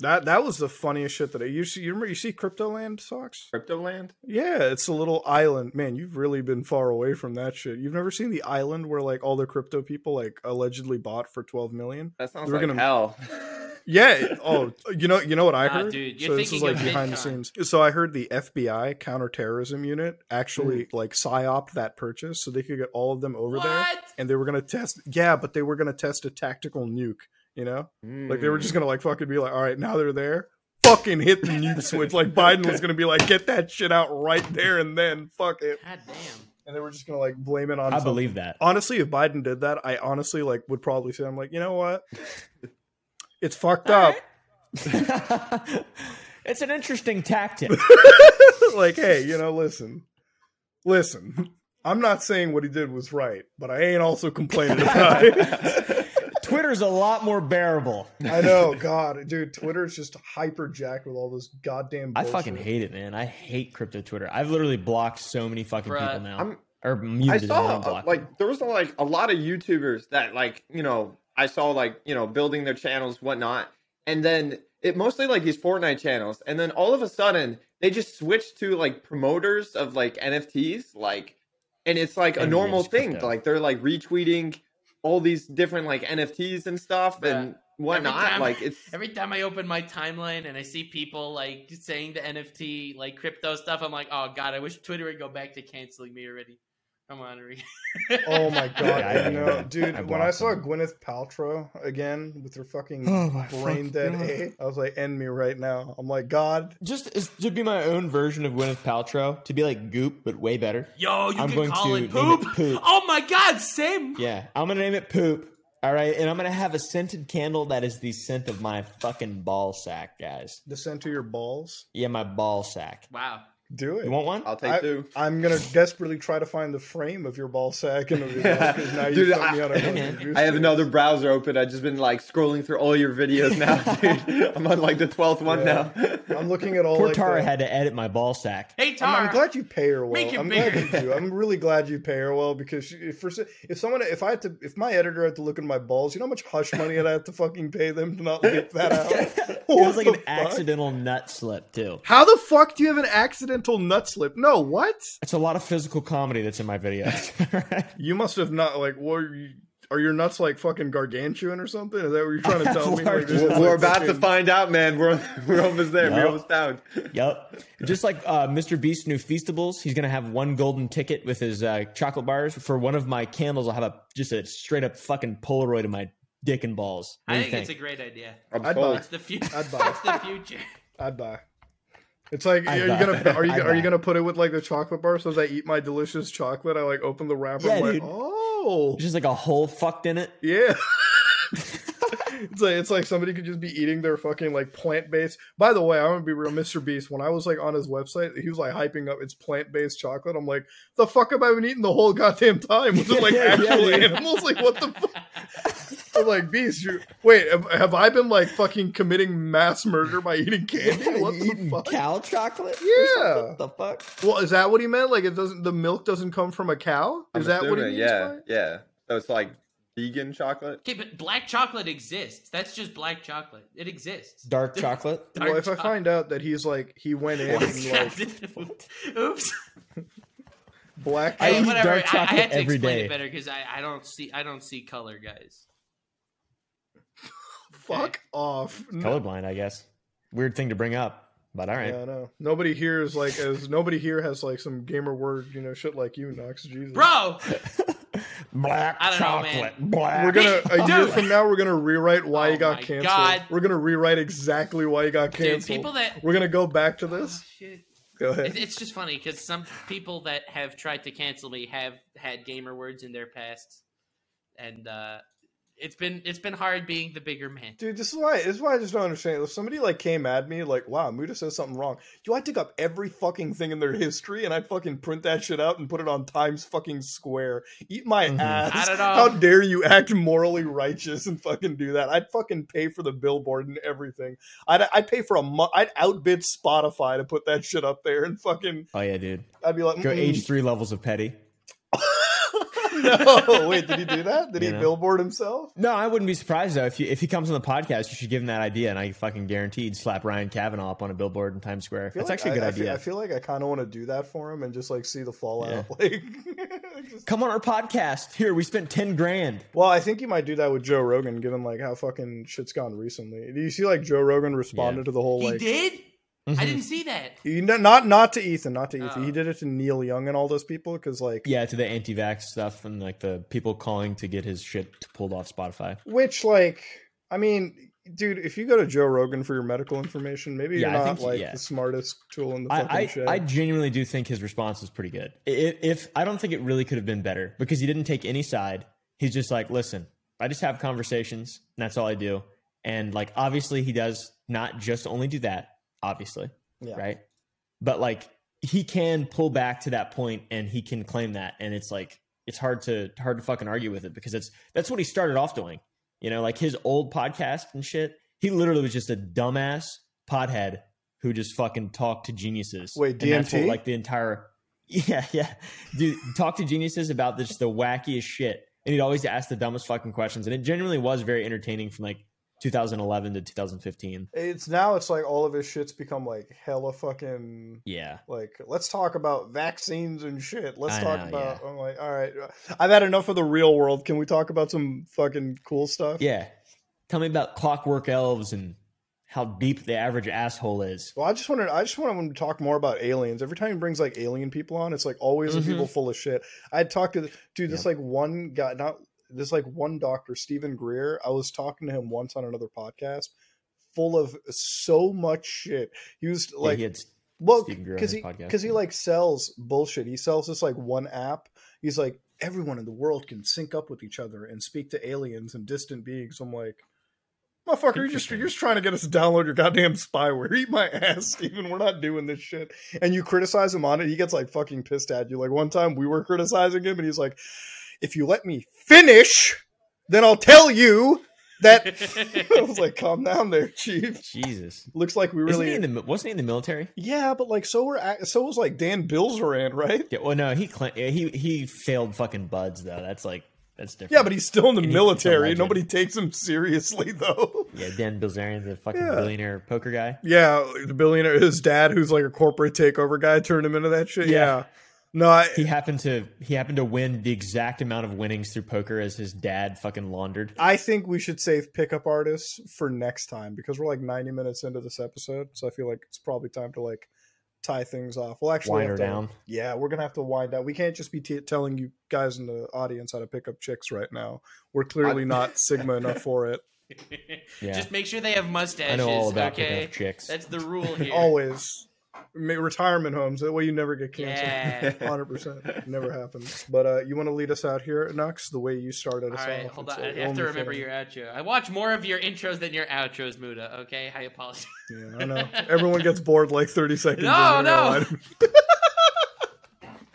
That that was the funniest shit that I you see. You remember you see Cryptoland socks? Cryptoland? Yeah, it's a little island. Man, you've really been far away from that shit. You've never seen the island where like all the crypto people like allegedly bought for twelve million. That sounds We're like gonna- hell. (laughs) Yeah. Oh, you know, you know what I Nah, heard. dude, you're so this is like of behind the scenes. So I heard the FBI counterterrorism unit actually Hmm. like psyoped that purchase so they could get all of them over there, and they were gonna test. Yeah, but they were gonna test a tactical nuke. You know, like they were Hmm. just gonna like fucking be like, all right, now they're there. Fucking hit the nuke switch. Like Biden was gonna be like, get that shit out right there and then. Fuck it. God damn. And they were just gonna like blame it on. I something. believe that. Honestly, if Biden did that, I honestly like would probably say, I'm like, you know what? (laughs) It's fucked All up. right. (laughs) it's an interesting tactic. (laughs) like, hey, you know, listen, listen. I'm not saying what he did was right, but I ain't also complaining about it. Twitter's a lot more bearable. (laughs) I know, God, dude, Twitter's just hyper jacked with all this goddamn. I fucking hate it, man. I hate crypto Twitter. I've literally blocked so many fucking Bruh, people now. I'm- or I muted and saw unblocked. like there was like a lot of YouTubers that like you know I saw like you know building their channels whatnot, and then it mostly like these Fortnite channels, and then all of a sudden they just switched to like promoters of like NFTs, like, and it's like a And normal thing. crypto. Like they're like retweeting all these different like NFTs and stuff Bruh. and whatnot. time- Like it's (laughs) Every time I open my timeline and I see people like saying the NFT like crypto stuff, I'm like, oh god, I wish Twitter would go back to canceling me already. Come on, Rick. Oh my (laughs) god, Yeah, I you know. know, dude. I when I saw him. Gwyneth Paltrow again with her fucking Oh brain fucking dead A, I was like, end me right now. I'm like, God, just is, to be my own version of Gwyneth Paltrow, to be like Goop but way better. Yo, you I'm can going call to it poop. it poop. Oh my god, same. Yeah, I'm gonna name it Poop. All right, and I'm gonna have a scented candle that is the scent of my fucking ball sack, guys. the scent of your balls. Yeah, my ball sack. Wow. Do it. You want one? I'll take I, two. I'm gonna desperately try to find the frame of your ball sack and because (laughs) now you Dude, put me I- on a Hey, I have another browser open. I've just been like scrolling through all your videos now, (laughs) dude. I'm on like the twelfth one Yeah. now. I'm looking at all. Poor like, Tara the- had to edit my ball sack. Hey I'm, I'm glad you pay her well. Make it I'm glad you do. I'm really glad you pay her well because she, if for if someone if I had to if my editor had to look at my balls, you know how much hush money I'd have to fucking pay them to not leak that (laughs) out. it was like an fuck? accidental nut slip too. How the fuck do you have an accidental nut slip? No, what? It's a lot of physical comedy that's in my videos. (laughs) You must have not like. What are, you, are your nuts like fucking gargantuan or something? Is that what you're trying to (laughs) tell me? Like, We're, like, about to find out, man. We're we're almost there. We're almost down. Yep. Just like uh, Mr. Beast's new Feastables, he's gonna have one golden ticket with his uh, chocolate bars. For one of my candles, I'll have a just a straight up fucking Polaroid of my dick and balls. What I do you think it's a great idea. I'm I'd buy It's the (laughs) future. I'd buy. It's the future. I'd buy. It's like, I'd are you gonna are you (laughs) are you gonna put it with like the chocolate bar? So as I eat my delicious chocolate, I like open the wrapper. Yeah, like, dude. oh, Just like a hole fucked in it. yeah. (laughs) it's like it's like somebody could just be eating their fucking like plant based. By the way, I'm gonna be real, Mr. Beast. When I was like on his website, he was like hyping up it's plant based chocolate. I'm like, the fuck have I been eating the whole goddamn time? (laughs) Was it like Yeah, yeah, actual dude. animals? Like what the fuck? I'm like, Beast, you wait, have, have I been like fucking committing mass murder by eating candy? What the Eating fuck? cow chocolate? Yeah. something? The fuck? Well, is that what he meant? Like it doesn't the milk doesn't come from a cow? I'm Is that what he assuming, means? Yeah, by it? yeah. So it's like vegan chocolate. Okay, but black chocolate exists. That's just black chocolate. It exists. Dark chocolate? (laughs) Dark well, if I find out that he's like he went in and like (laughs) Oops. black I Hey, eat whatever. dark I, I chocolate had to every explain day. it better because I, I don't see I don't see color, guys. Fuck off. No, Colorblind, I guess. Weird thing to bring up, but all right. Yeah, I know. Nobody here is like as nobody here has like some gamer word, you know, shit like you, Knox. Jesus. Bro, (laughs) Black I don't know, chocolate. man. Black. We're gonna a year Dude. from now we're gonna rewrite why Oh you got my canceled. God. We're gonna rewrite exactly why you got dude, canceled. people that We're gonna go back to this. Oh, shit. Go It, ahead. it's just funny because some people that have tried to cancel me have had gamer words in their past, and uh, it's been it's been hard being the bigger man. Dude, this is why this is why I just don't understand. If somebody like came at me like, "Wow, Muda says something wrong," yo, I'd dig up every fucking thing in their history and I'd fucking print that shit out and put it on Times fucking Square. Eat my Mhm. ass! I don't know. How dare you act morally righteous and fucking do that? I'd fucking pay for the billboard and everything. I'd I'd pay for a month. I'd outbid Spotify to put that shit up there and fucking. Oh yeah, dude. I'd be like, Go age three levels of petty. (laughs) no, wait, did he do that? Did You he know? billboard himself? No, I wouldn't be surprised though if you, if he comes on the podcast. You should give him that idea, and I fucking guaranteed slap Ryan Kavanaugh up on a billboard in Times Square. That's like actually a good I, I idea. Feel, I feel like I kind of want to do that for him and just like see the fallout. Yeah. (laughs) Like, just- Come on our podcast. Here, we spent ten grand. well, I think you might do that with Joe Rogan, given like how fucking shit's gone recently. Do you see like Joe Rogan responded Yeah. to the whole He like did? Mhm. I didn't see that. he, not not to Ethan, not to Ethan. Oh. He did it to Neil Young and all those people because like Yeah, to the anti-vax stuff and like the people calling to get his shit pulled off Spotify. which like I mean. Dude, if you go to Joe Rogan for your medical information, maybe Yeah, you're not think- like yeah. the smartest tool in the fucking I, shed. I, I genuinely do think his response was pretty good. If, if I don't think it really could have been better because he didn't take any side. He's just like, listen, I just have conversations, and that's all I do. And like, obviously, he does not just only do that. Obviously, yeah. right? But like, he can pull back to that point, and he can claim that, and it's like it's hard to hard to fucking argue with it because it's that's what he started off doing. You know, like his old podcast and shit. He literally was just a dumbass pothead who just fucking talked to geniuses. Wait, And that's what, DMT? like the entire (laughs) yeah, yeah, dude, talk to geniuses about this the wackiest shit, and he'd always ask the dumbest fucking questions, and it genuinely was very entertaining from like 2011 to 2015. It's now it's like all of his shit's become like hella fucking Yeah, like let's talk about vaccines and shit. Let's I talk know, about I'm like, all right. I've had enough of the real world. Can we talk about some fucking cool stuff? yeah. Tell me about clockwork elves and how deep the average asshole is. Well, I just wanted I just want him to talk more about aliens. Every time he brings like alien people on, it's like always the Mhm. people full of shit. I talked to dude, this like one guy, not this like one doctor, Steven Greer. I was talking to him once on another podcast, full of so much shit. He was Yeah, like he Well, Steven Greer on because he because he like sells bullshit. He sells this like one app. He's like everyone in the world can sync up with each other and speak to aliens and distant beings. I'm like, motherfucker, you're just you're just trying to get us to download your goddamn spyware. (laughs) Eat my ass, Steven. We're not doing this shit. And you criticize him on it, he gets like fucking pissed at you. Like one time we were criticizing him, and he's like, if you let me finish, then I'll tell you that. (laughs) I was like, calm down there, chief. Jesus. Looks like we Isn't really he in the, wasn't he in the military? yeah, but like so were so was like Dan Bilzerian, right? Yeah, well, no, he cla- he he failed fucking buds though. That's like that's different. Yeah, but he's still in the And he- he's a military. Nobody takes him seriously (laughs) though. yeah, Dan Bilzerian, the fucking Yeah. billionaire poker guy. Yeah, the billionaire, his dad, who's like a corporate takeover guy, turned him into that shit. Yeah, Yeah. No, I, He happened to he happened to win the exact amount of winnings through poker as his dad fucking laundered. I think we should save pickup artists for next time because we're like ninety minutes into this episode, so I feel like it's probably time to like tie things off. We'll actually Wind her to- down. Yeah, we're gonna have to wind down. We can't just be t- telling you guys in the audience how to pick up chicks right now. We're clearly I- not Sigma enough for it. (laughs) Yeah. Just make sure they have mustaches. I know all about picking up chicks. that's the rule (laughs) here. Always. Ma- Retirement homes. That way you never get canceled. Yeah. (laughs) Hundred percent, never happens. But uh, you want to lead us out here, Nux, the way you started All us right, off. hold It's on. I have to remember OnlyFans. your outro. I watch more of your intros than your outros, Muda. Okay, I apologize. Yeah, I know. Everyone gets bored like thirty seconds. No, no.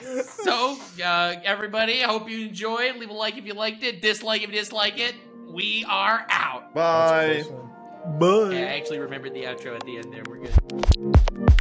(laughs) so, uh, everybody, I hope you enjoyed. Leave a like if you liked it. Dislike if you dislike it. We are out. Bye. That's a close one. Bye. Yeah, I actually remembered the outro at the end there. We're good.